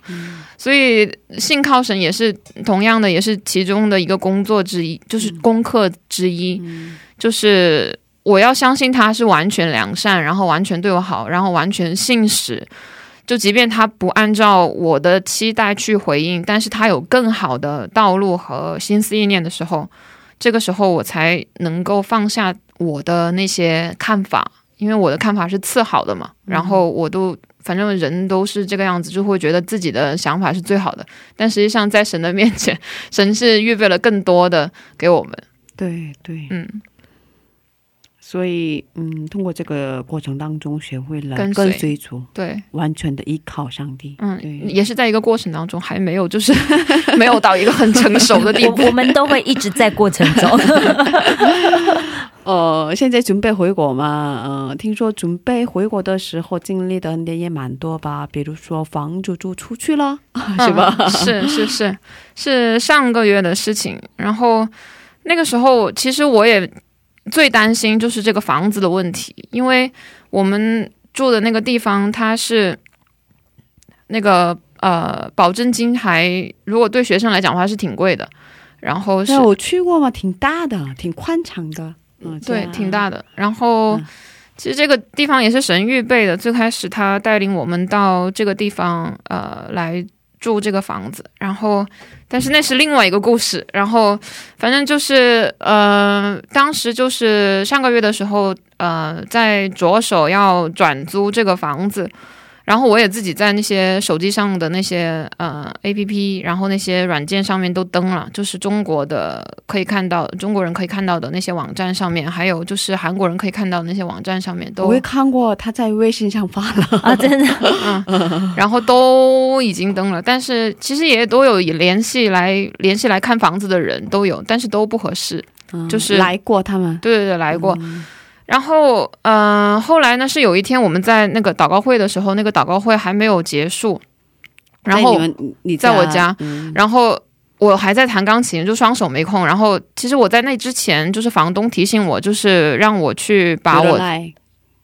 所以信靠神也是同样的，也是其中的一个工作之一，就是功课之一，就是我要相信他是完全良善，然后完全对我好，然后完全信实。就即便他不按照我的期待去回应，但是他有更好的道路和心思意念的时候，这个时候我才能够放下我的那些看法，因为我的看法是次好的嘛。然后我都反正人都是这个样子，就会觉得自己的想法是最好的，但实际上在神的面前，神是预备了更多的给我们。对对，嗯，所以嗯，通过这个过程当中，学会了跟随跟随主，对，完全的依靠上帝。嗯，对也是在一个过程当中，还没有就是 没有到一个很成熟的地步我。我们都会一直在过程中。呃，现在准备回国嘛？呃，听说准备回国的时候经历的也蛮多吧？比如说房子租出去了，是吧？嗯是是是是上个月的事情。然后那个时候，其实我也最担心就是这个房子的问题，因为我们住的那个地方，它是那个呃保证金还如果对学生来讲的话是挺贵的。然后是，我去过嘛，挺大的，挺宽敞的。嗯，对，挺大的。然后、嗯其实这个地方也是神预备的。最开始他带领我们到这个地方，呃，来住这个房子。然后，但是那是另外一个故事。然后，反正就是，呃，当时就是上个月的时候，呃，在着手要转租这个房子。然后我也自己在那些手机上的那些呃 A P P，然后那些软件上面都登了，就是中国的可以看到中国人可以看到的那些网站上面，还有就是韩国人可以看到的那些网站上面都我，也看过他在微信上发了。啊，真的，然后都已经登了，但是其实也都有联系来联系来看房子的人都有，但是都不合适。嗯就是来过他们。对对对，来过。然后，嗯、后来呢是有一天我们在那个祷告会的时候，那个祷告会还没有结束，然后你你在我家嗯。然后我还在弹钢琴，就双手没空。然后其实我在那之前，就是房东提醒我，就是让我去把我有人来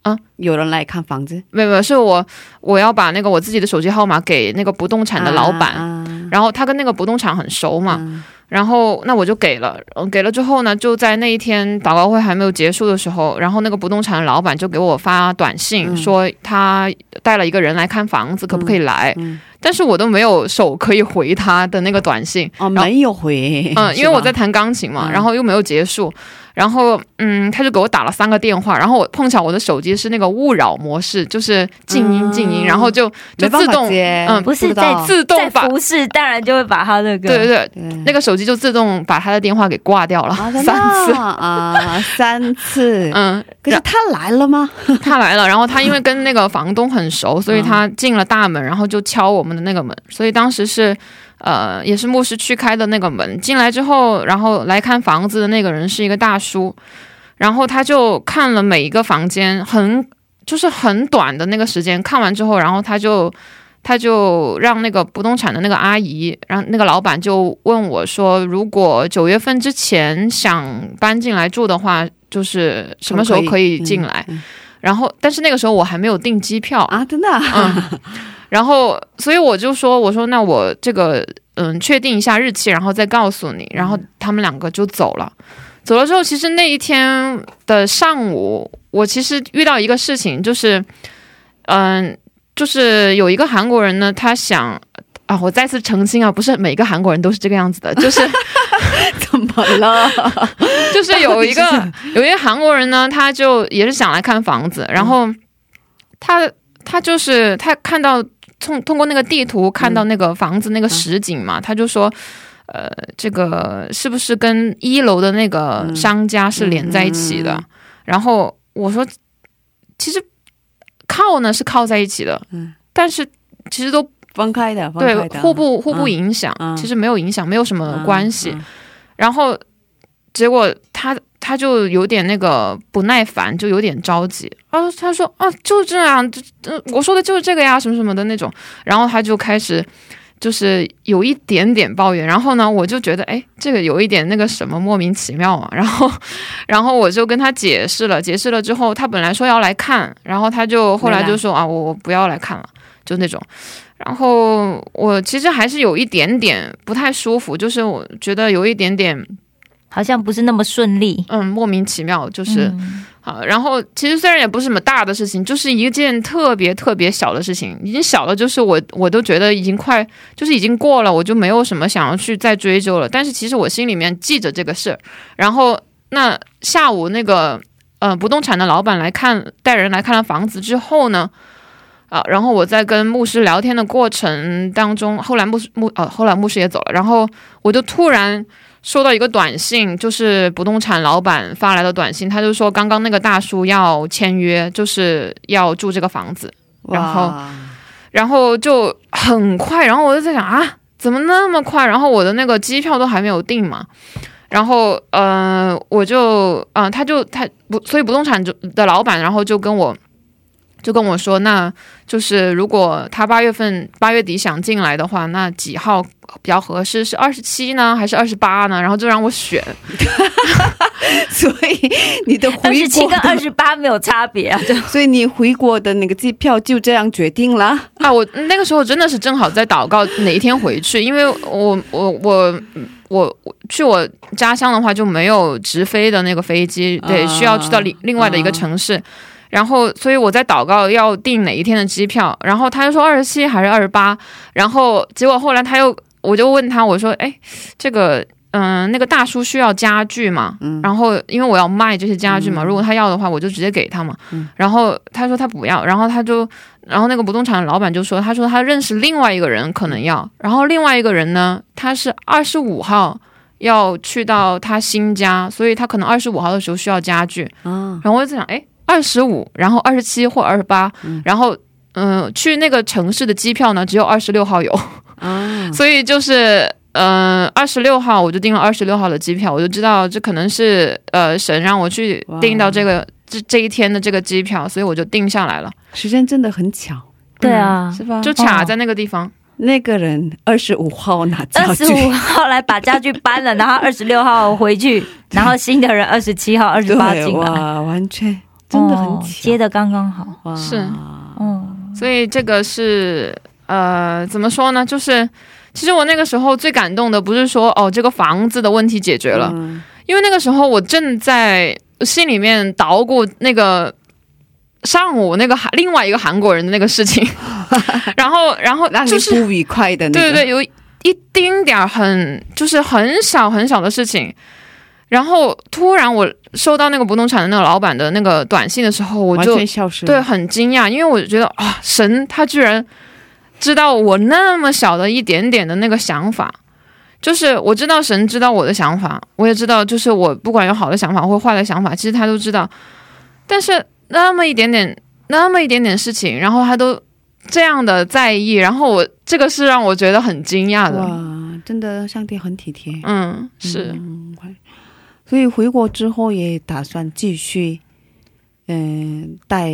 啊，有人来看房子，没有没有，是我我要把那个我自己的手机号码给那个不动产的老板，啊。然后他跟那个不动产很熟嘛，嗯然后那我就给了，嗯，给了之后呢，就在那一天祷告会还没有结束的时候，然后那个不动产的老板就给我发短信、嗯。说他带了一个人来看房子，可不可以来？嗯但是我都没有手可以回他的那个短信，哦，没有回，嗯，因为我在弹钢琴嘛，嗯。然后又没有结束，然后嗯，他就给我打了三个电话，然后我碰巧我的手机是那个勿扰模式，就是静音静音，嗯然后就就自动接嗯不是在在自动把不是，当然就会把他那个对对对，对那个手机就自动把他的电话给挂掉了、啊，三次。啊，三次。嗯，可是他来了吗？他来了，然后他因为跟那个房东很熟，所以他进了大门，然后就敲我们的那个门，所以当时是，呃，也是牧师区开的那个门。进来之后，然后来看房子的那个人是一个大叔，然后他就看了每一个房间，很就是很短的那个时间，看完之后，然后他就。他就让那个不动产的那个阿姨，让那个老板就问我说，如果九月份之前想搬进来住的话，就是什么时候可以进来？嗯嗯然后，但是那个时候我还没有订机票，啊？真的啊？嗯，然后所以我就说，我说那我这个嗯确定一下日期，然后再告诉你。然后他们两个就走了，走了之后，其实那一天的上午，我其实遇到一个事情，就是嗯，就是有一个韩国人呢，他想。啊！我再次澄清啊，不是每个韩国人都是这个样子的，就是怎么了？就是有一个有一个韩国人呢，他就也是想来看房子，然后他他就是他看到通通过那个地图看到那个房子那个实景嘛，他就说。呃，这个是不是跟一楼的那个商家是连在一起的？嗯嗯然后我说，其实靠呢是靠在一起的，嗯。但是其实都分开的，对互不互不嗯影响，嗯。其实没有影响，没有什么关系。嗯。然后结果他他就有点那个不耐烦，就有点着急。啊，他说啊，就这样，这我说的就是这个呀，什么什么的那种。然后他就开始就是有一点点抱怨。然后呢，我就觉得哎，这个有一点那个什么莫名其妙啊。然后然后我就跟他解释了，解释了之后，他本来说要来看，然后他就后来就说啊，我我不要来看了，就那种。然后我其实还是有一点点不太舒服，就是我觉得有一点点好像不是那么顺利，嗯莫名其妙，就是、嗯啊。然后其实虽然也不是什么大的事情，就是一件特别特别小的事情，已经小了，就是我我都觉得已经快就是已经过了，我就没有什么想要去再追究了。但是其实我心里面记着这个事儿。然后那下午那个呃不动产的老板来看带人来看了房子之后呢。啊，然后我在跟牧师聊天的过程当中，后来牧师牧呃，后来牧师也走了，然后我就突然收到一个短信，就是不动产老板发来的短信，他就说刚刚那个大叔要签约，就是要住这个房子，然后然后就很快，然后我就在想啊，怎么那么快？然后我的那个机票都还没有订嘛，然后呃，我就嗯、呃他就他不，所以不动产就的老板，然后就跟我就跟我说，那就是如果他八月份八月底想进来的话，那几号比较合适？是二十七呢，还是二十八呢？然后就让我选。所以你的二回国十七跟二，十八没有差别啊，所以你回国的那个机票就这样决定了。啊，我那个时候真的是正好在祷告哪一天回去，因为我我我我我去我家乡的话就没有直飞的那个飞机，对，啊需要去到另另外的一个啊城市。然后，所以我在祷告要订哪一天的机票，然后他就说二十七还是二十八，然后结果后来他又，我就问他，我说，哎，这个，嗯、那个大叔需要家具嘛？嗯然后因为我要卖这些家具嘛，嗯如果他要的话，我就直接给他嘛。嗯然后他说他不要，然后他就，然后那个不动产的老板就说，他说他认识另外一个人可能要，然后另外一个人呢，他是二十五号要去到他新家，所以他可能二十五号的时候需要家具。啊，然后我就在想，哎，二十五，然后二十七或二十八嗯，然后嗯、去那个城市的机票呢，只有二十六号有，啊，所以就是。嗯，二十六号我就订了二十六号的机票，我就知道这可能是呃神让我去订到这个这这一天的这个机票，所以我就定下来了，时间真的很巧，对啊，是吧？就卡在那个地方。那个人二十五号拿家具二十，五号来把家具搬了，然后二十六号回去，然后新的人二十七号、二十八进来，哇，完全真的很哦，接的刚刚好。哇。是。嗯，所以这个是呃，怎么说呢？就是其实我那个时候最感动的不是说哦这个房子的问题解决了，嗯。因为那个时候我正在心里面捣鼓那个上午那个韩另外一个韩国人的那个事情，然后然后就是不愉快的那个，对对对，有一丁点儿很就是很小很小的事情，然后突然我收到那个不动产的那个老板的那个短信的时候，我就。对，很惊讶，因为我觉得啊，神他居然知道我那么小的一点点的那个想法。就是我知道神知道我的想法，我也知道，就是我不管有好的想法或坏的想法，其实他都知道。但是那么一点点，那么一点点事情，然后他都这样的在意，然后我这个是让我觉得很惊讶的。哇，真的上帝很体贴。嗯，是，所以回国之后也打算继续，嗯、带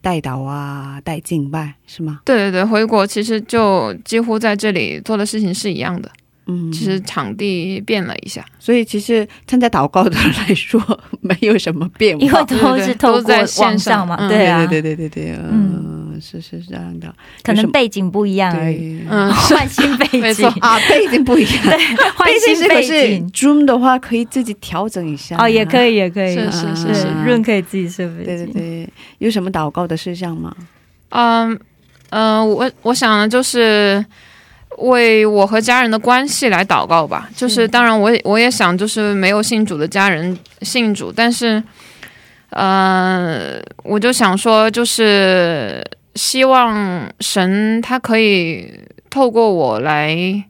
带导啊，带敬拜是吗？对对对，回国其实就几乎在这里做的事情是一样的，嗯，只是场地变了一下。所以其实参加祷告的来说，没有什么变化，因为都是透过都在线网上上嘛，嗯。对啊，对对对对对，嗯，是是这样的，可能背景不一样而已，对，嗯，换新背景。没错，啊，背景不一样，对换背景。新背是可是景 Zoom 的话可以自己调整一下。哦，也可以，以，也可以，是是是润可以自己设背对对景，对，有什么祷告的事项吗？嗯嗯、呃我我想的就是为我和家人的关系来祷告吧。就是当然我也我也想，就是没有信主的家人信主，但是呃，我就想说，就是希望神他可以透过我来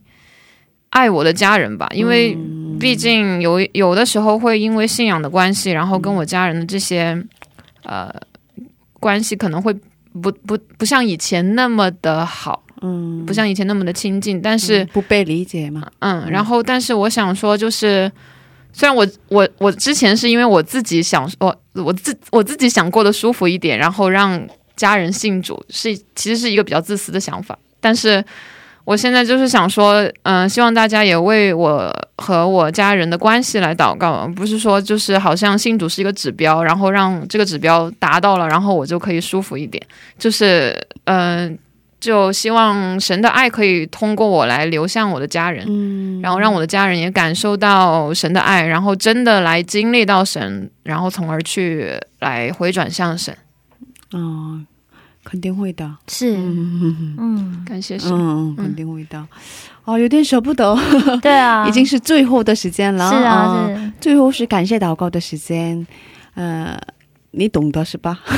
爱我的家人吧，因为。嗯毕竟有有的时候会因为信仰的关系，然后跟我家人的这些呃关系可能会不不不像以前那么的好，嗯不像以前那么的亲近。但是嗯不被理解嘛，嗯，然后但是我想说，就是虽然我我我之前是因为我自己想我我自我自己想过得舒服一点，然后让家人信主，是其实是一个比较自私的想法，但是。我现在就是想说，嗯、希望大家也为我和我家人的关系来祷告，不是说就是好像信主是一个指标，然后让这个指标达到了，然后我就可以舒服一点。就是，嗯、就希望神的爱可以通过我来流向我的家人，嗯，然后让我的家人也感受到神的爱，然后真的来经历到神，然后从而去来回转向神。哦，肯定会的，是，嗯。嗯，感谢神。嗯，肯定会的。哦，有点舍不得，对啊，已经是最后的时间了。是啊，啊，是，最后是感谢祷告的时间，呃，你懂得是吧？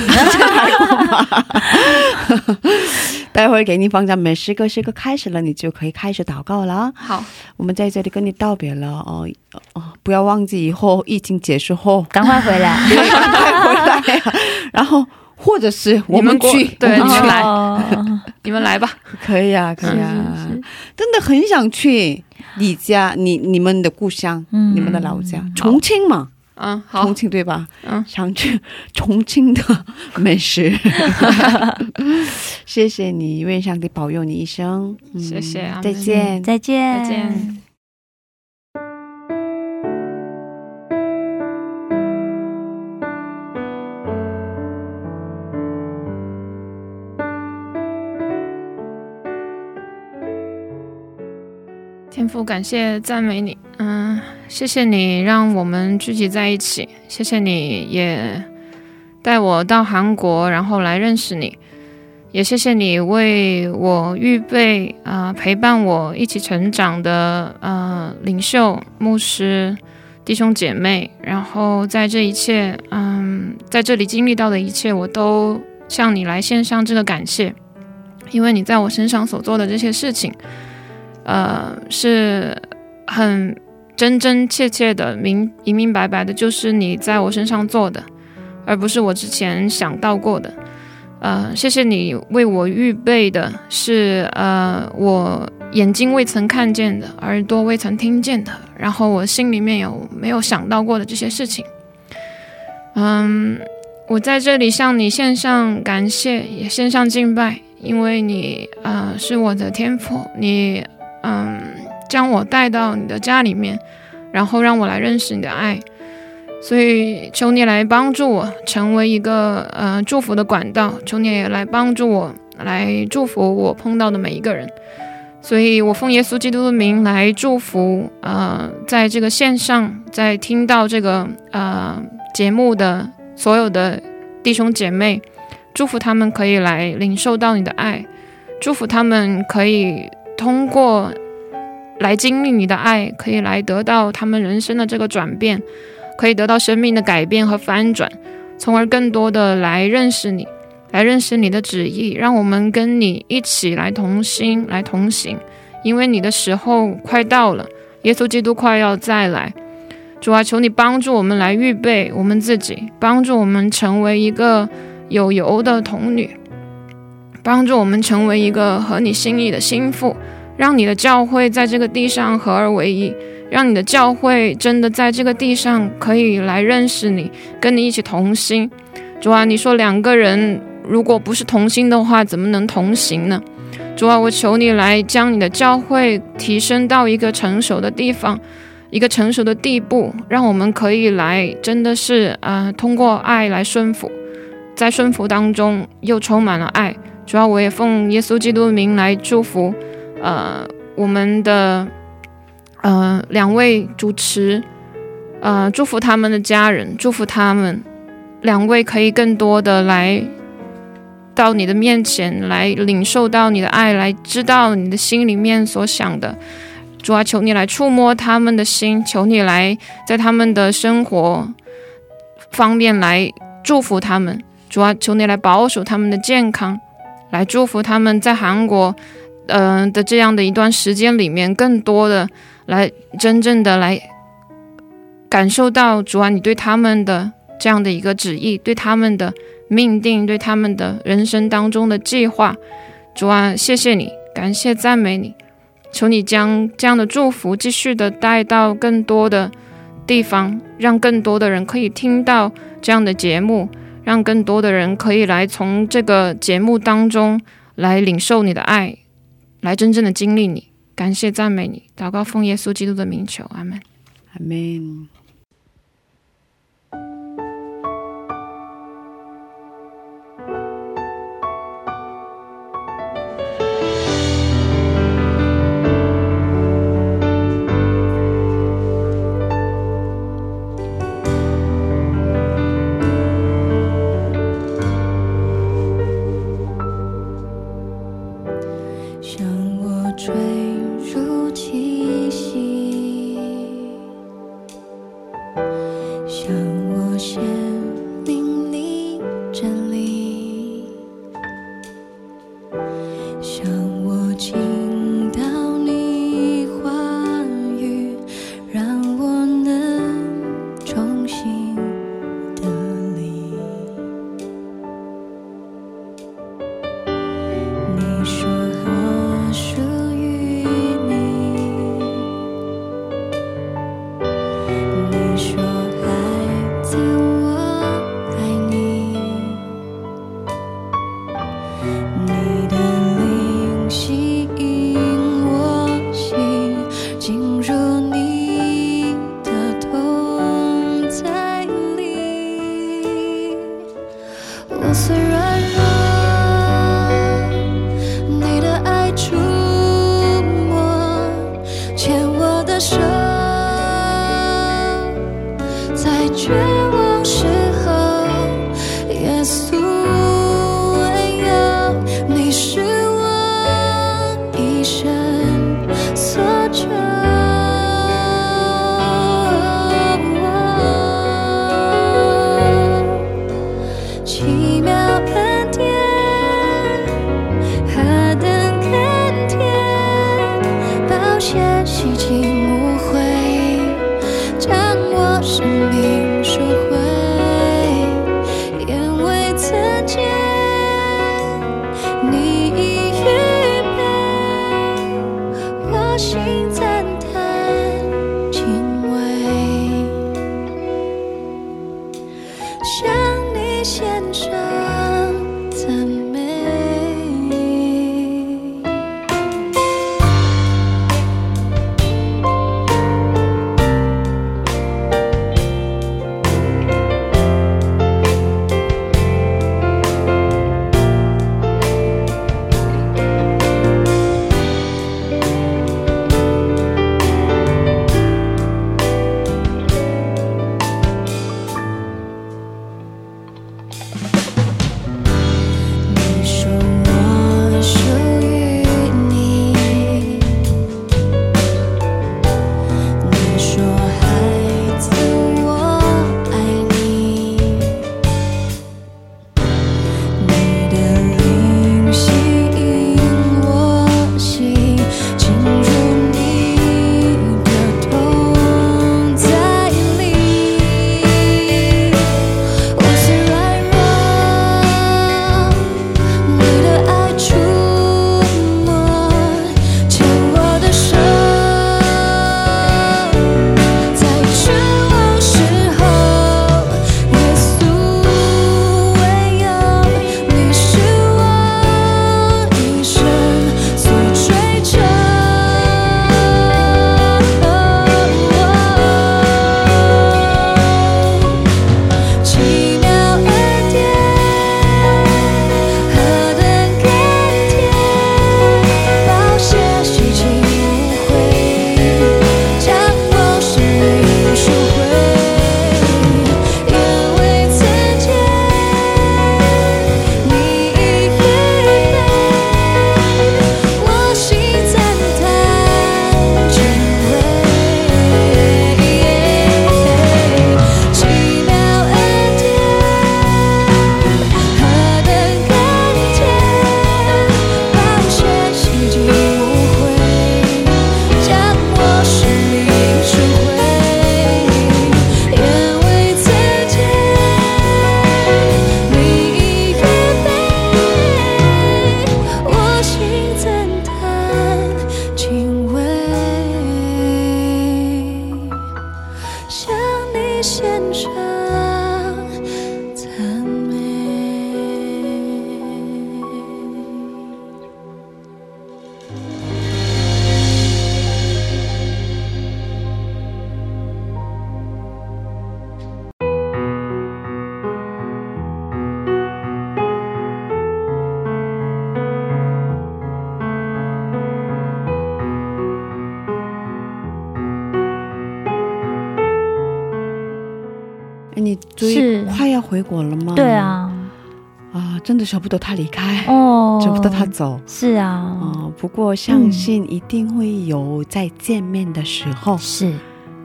待会儿给你放赞美诗歌，诗歌开始了，你就可以开始祷告了。啊。好，我们在这里跟你道别了。哦哦，不要忘记以后疫情结束后。赶快回来，赶快回来。啊，然后或者是我们去，对我们去你们来哦 你们来吧。可以啊，可以啊，是是是真的很想去你家，你你们的故乡，嗯你们的老家，重庆嘛，嗯，好重，庆对吧？嗯想去 重庆的美食。谢谢你，愿上帝保佑你一生。嗯谢谢再见。再见，再见。父，感谢赞美你，嗯，谢谢你让我们聚集在一起，谢谢你也带我到韩国，然后来认识你，也谢谢你为我预备啊、陪伴我一起成长的呃领袖、牧师、弟兄姐妹，然后在这一切，嗯，在这里经历到的一切，我都向你来献上这个感谢，因为你在我身上所做的这些事情。呃，是很真真切切的明明明白白的，就是你在我身上做的，而不是我之前想到过的。呃，谢谢你为我预备的是呃我眼睛未曾看见的，耳朵未曾听见的，然后我心里面有没有想到过的这些事情。嗯，我在这里向你献上感谢，也献上敬拜，因为你呃是我的天赋，你嗯将我带到你的家里面，然后让我来认识你的爱。所以求你来帮助我成为一个呃祝福的管道，求你也来帮助我来祝福我碰到的每一个人。所以我奉耶稣基督的名来祝福，呃，在这个线上在听到这个呃节目的所有的弟兄姐妹，祝福他们可以来领受到你的爱，祝福他们可以通过来经历你的爱，可以来得到他们人生的这个转变，可以得到生命的改变和翻转，从而更多的来认识你。来认识你的旨意，让我们跟你一起来同心，来同行，因为你的时候快到了，耶稣基督快要再来。主啊，求你帮助我们来预备我们自己，帮助我们成为一个有油的童女，帮助我们成为一个合你心意的心腹，让你的教会在这个地上合而为一，让你的教会真的在这个地上可以来认识你，跟你一起同心。主啊，你说两个人。如果不是同心的话，怎么能同行呢？主啊，我求你来将你的教会提升到一个成熟的地方，一个成熟的地步，让我们可以来，真的是啊，通过爱来顺服，在顺服当中又充满了爱。主要我也奉耶稣基督的名来祝福，呃，我们的呃两位主持，呃，祝福他们的家人，祝福他们两位可以更多的来。到你的面前来领受到你的爱，来知道你的心里面所想的。主啊，求你来触摸他们的心，求你来在他们的生活方面来祝福他们。主啊，求你来保守他们的健康，来祝福他们在韩国，嗯的这样的一段时间里面，更多的来真正的来感受到主啊，你对他们的这样的一个旨意，对他们的。命定对他们的人生当中的计划，主啊，谢谢你，感谢赞美你，求你将这样的祝福继续的带到更多的地方，让更多的人可以听到这样的节目，让更多的人可以来从这个节目当中来领受你的爱，来真正的经历你，感谢赞美你，祷告奉耶稣基督的名求，阿门，阿门。as soon 舍不得他离开，哦，舍不得他走。是啊，哦，不过相信一定会有再见面的时候。是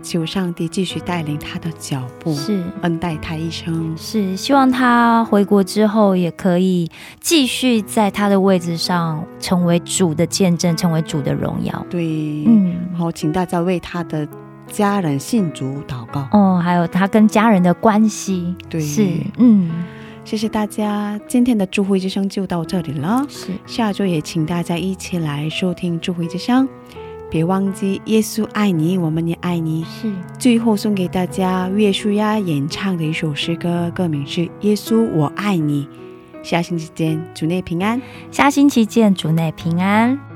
求上帝继续带领他的脚步，是恩待他一生。是，希望他回国之后也可以继续在他的位置上成为主的见证，成为主的荣耀。对，嗯，好，请大家为他的家人信主祷告。哦，还有他跟家人的关系，对，是，嗯，谢谢大家，今天的智慧之声就到这里了。是下周也请大家一起来收听智慧之声，别忘记耶稣爱你，我们也爱你。是，最后送给大家岳舒亚演唱的一首诗歌，歌名是《耶稣我爱你》。下星期见，主内平安。下星期见，主内平安。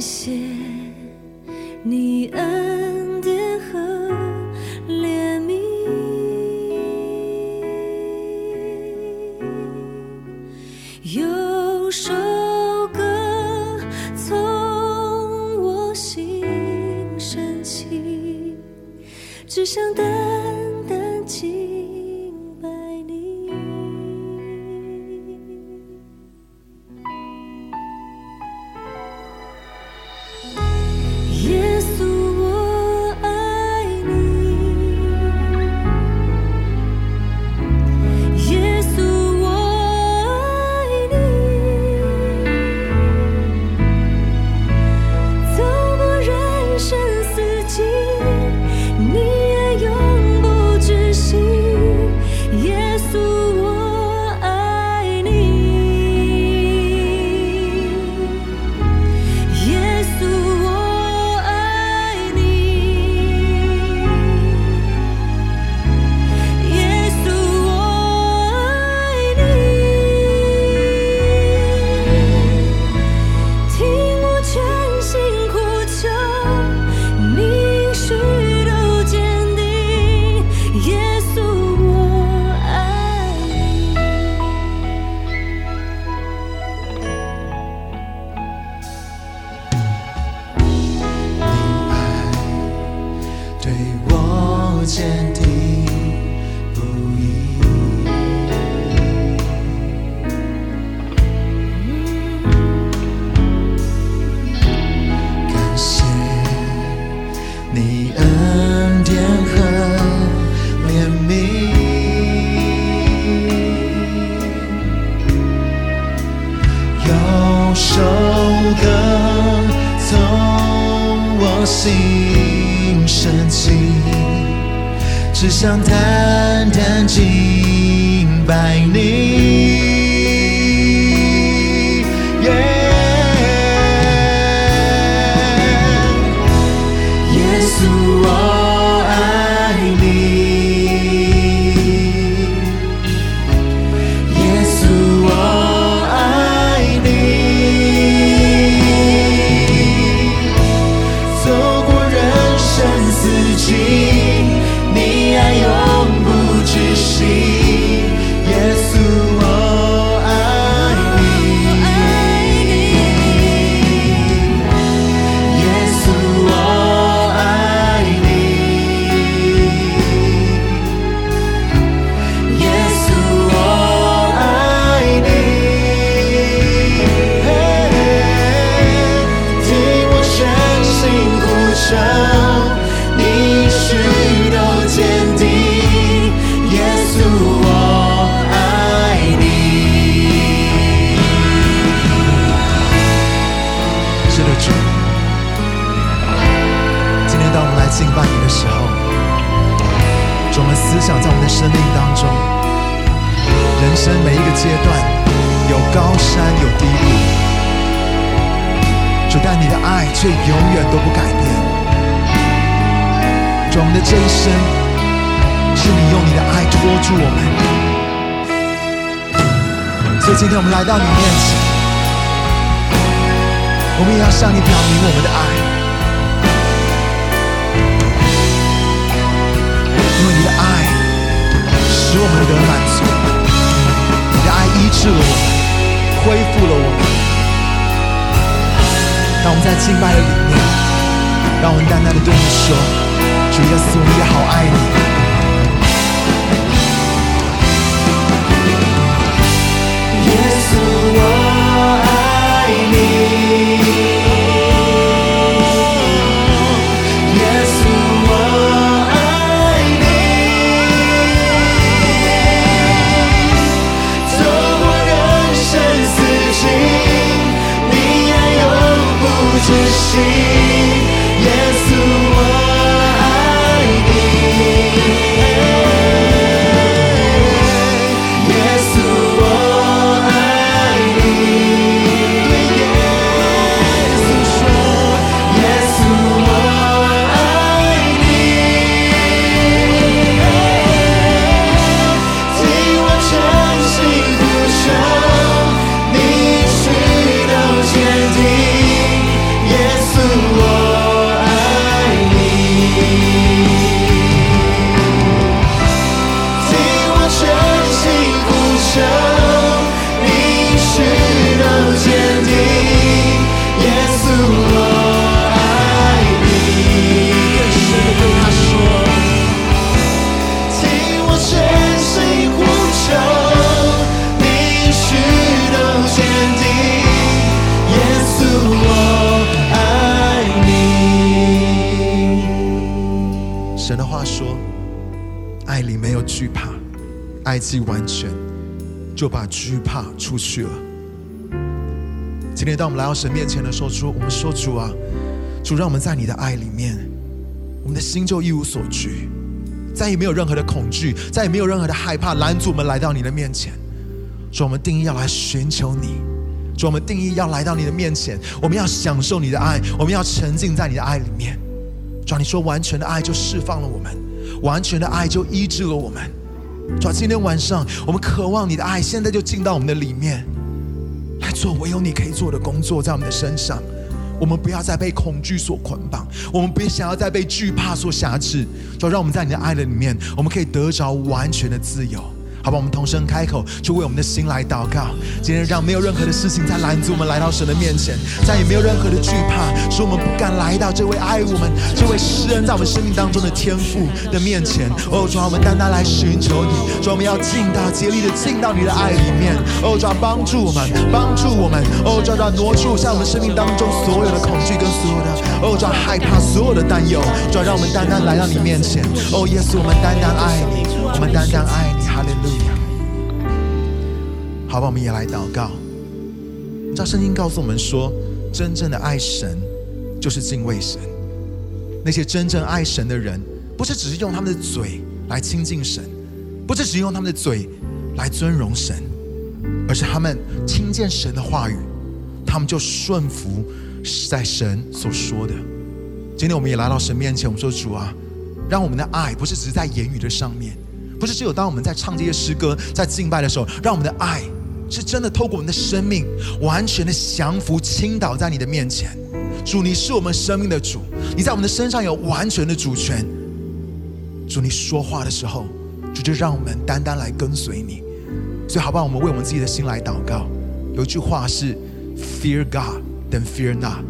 谢谢你四来到你面前，我们也要向你表明我们的爱，因为你的爱使我们得满足。你的爱医治了我们，恢复了我们。让我们在敬拜的里面，让我们淡淡的对你说：“主耶稣，我们也好爱你。爱就把惧怕出去了。”今天当我们来到神面前的时候，主，我们说主啊，主让我们在你的爱里面，我们的心就一无所惧，再也没有任何的恐惧，再也没有任何的害怕拦阻我们来到你的面前。主，我们定义要来寻求你。主，我们定义要来到你的面前，我们要享受你的爱，我们要沉浸在你的爱里面。主啊，你说完全的爱就释放了我们，完全的爱就医治了我们。主啊，今天晚上我们渴望你的爱，现在就进到我们的里面，来做唯有你可以做的工作，在我们的身上。我们不要再被恐惧所捆绑，我们别想要再被惧怕所挟制。主，让我们在你的爱的里面，我们可以得着完全的自由。好吧，我们同声开口，就为我们的心来祷告。今天让没有任何的事情再拦阻我们来到神的面前，再也没有任何的惧怕，使我们不敢来到这位爱我们、这位诗人在我们生命当中的天父的面前。哦，主啊，我们单单来寻求你，主，我们要尽到竭力的进到你的爱里面。哦，主啊，帮助我们，帮助我们。哦，主啊，挪出像我们生命当中所有的恐惧跟所有的哦，主啊，害怕所有的担忧。主啊，让我们单单来到你面前。哦，耶稣，我们单单爱你，我们单单爱你。哈利路亚。好吧，我们也来祷告。你知道圣经告诉我们说，真正的爱神就是敬畏神。那些真正爱神的人，不是只是用他们的嘴来亲近神，不是只用他们的嘴来尊荣神，而是他们听见神的话语，他们就顺服在神所说的。今天我们也来到神面前，我们说主啊，让我们的爱不是只是在言语的上面，不是只有当我们在唱这些诗歌、在敬拜的时候，让我们的爱是真的透过我们的生命，完全的降服、倾倒在你的面前。主，你是我们生命的主，你在我们的身上有完全的主权。主，你说话的时候，主就让我们单单来跟随你。所以，好不好？我们为我们自己的心来祷告。有一句话是 “Fear God, then fear not”。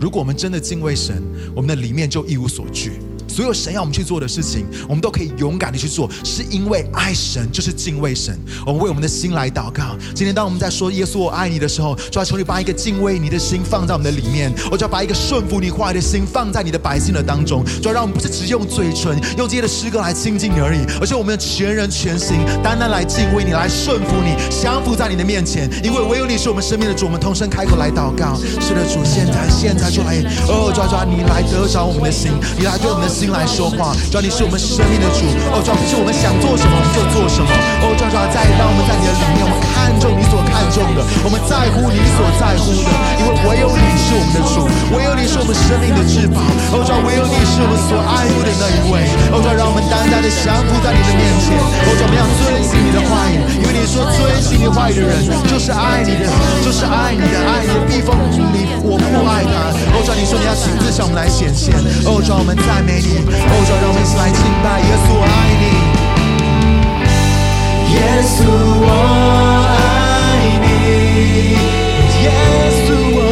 如果我们真的敬畏神，我们的里面就一无所惧。所有神要我们去做的事情，我们都可以勇敢的去做，是因为爱神就是敬畏神。我们为我们的心来祷告。今天当我们在说耶稣我爱你的时候，就要求你把一个敬畏你的心放在我们的里面，我就要把一个顺服你话语的心放在你的百姓的当中，就要让我们不是只用嘴唇用这些的诗歌来亲近你而已，而是我们的全人全心单单来敬畏你，来顺服你，降服在你的面前，因为唯有你是我们生命的主。我们同声开口来祷告，是的，主，现在现在就来，哦，抓抓你来得着我们的心，你来对我们的心来说话。主你是我们生命的主，哦，主要不是我们想做什么就做什么。哦，主要主在让我们在你的里面，我们看重你所看重的，我们在乎你所在乎的，因为唯有你是我们的主，唯有你是我们生命的至宝。欧洲，唯有你是我们所爱慕的那一位。欧洲，让我们单单的降服在你的面前。欧洲，我们要遵行你的话语，因为你说遵行你话语的人就是爱你的，就是爱你的，爱你的避风你我不爱他。欧洲，你说你要亲自向我们来显现。欧洲，我们赞美你。欧洲，让我们一起来敬拜耶稣，爱你。耶稣，我。Yes, the world.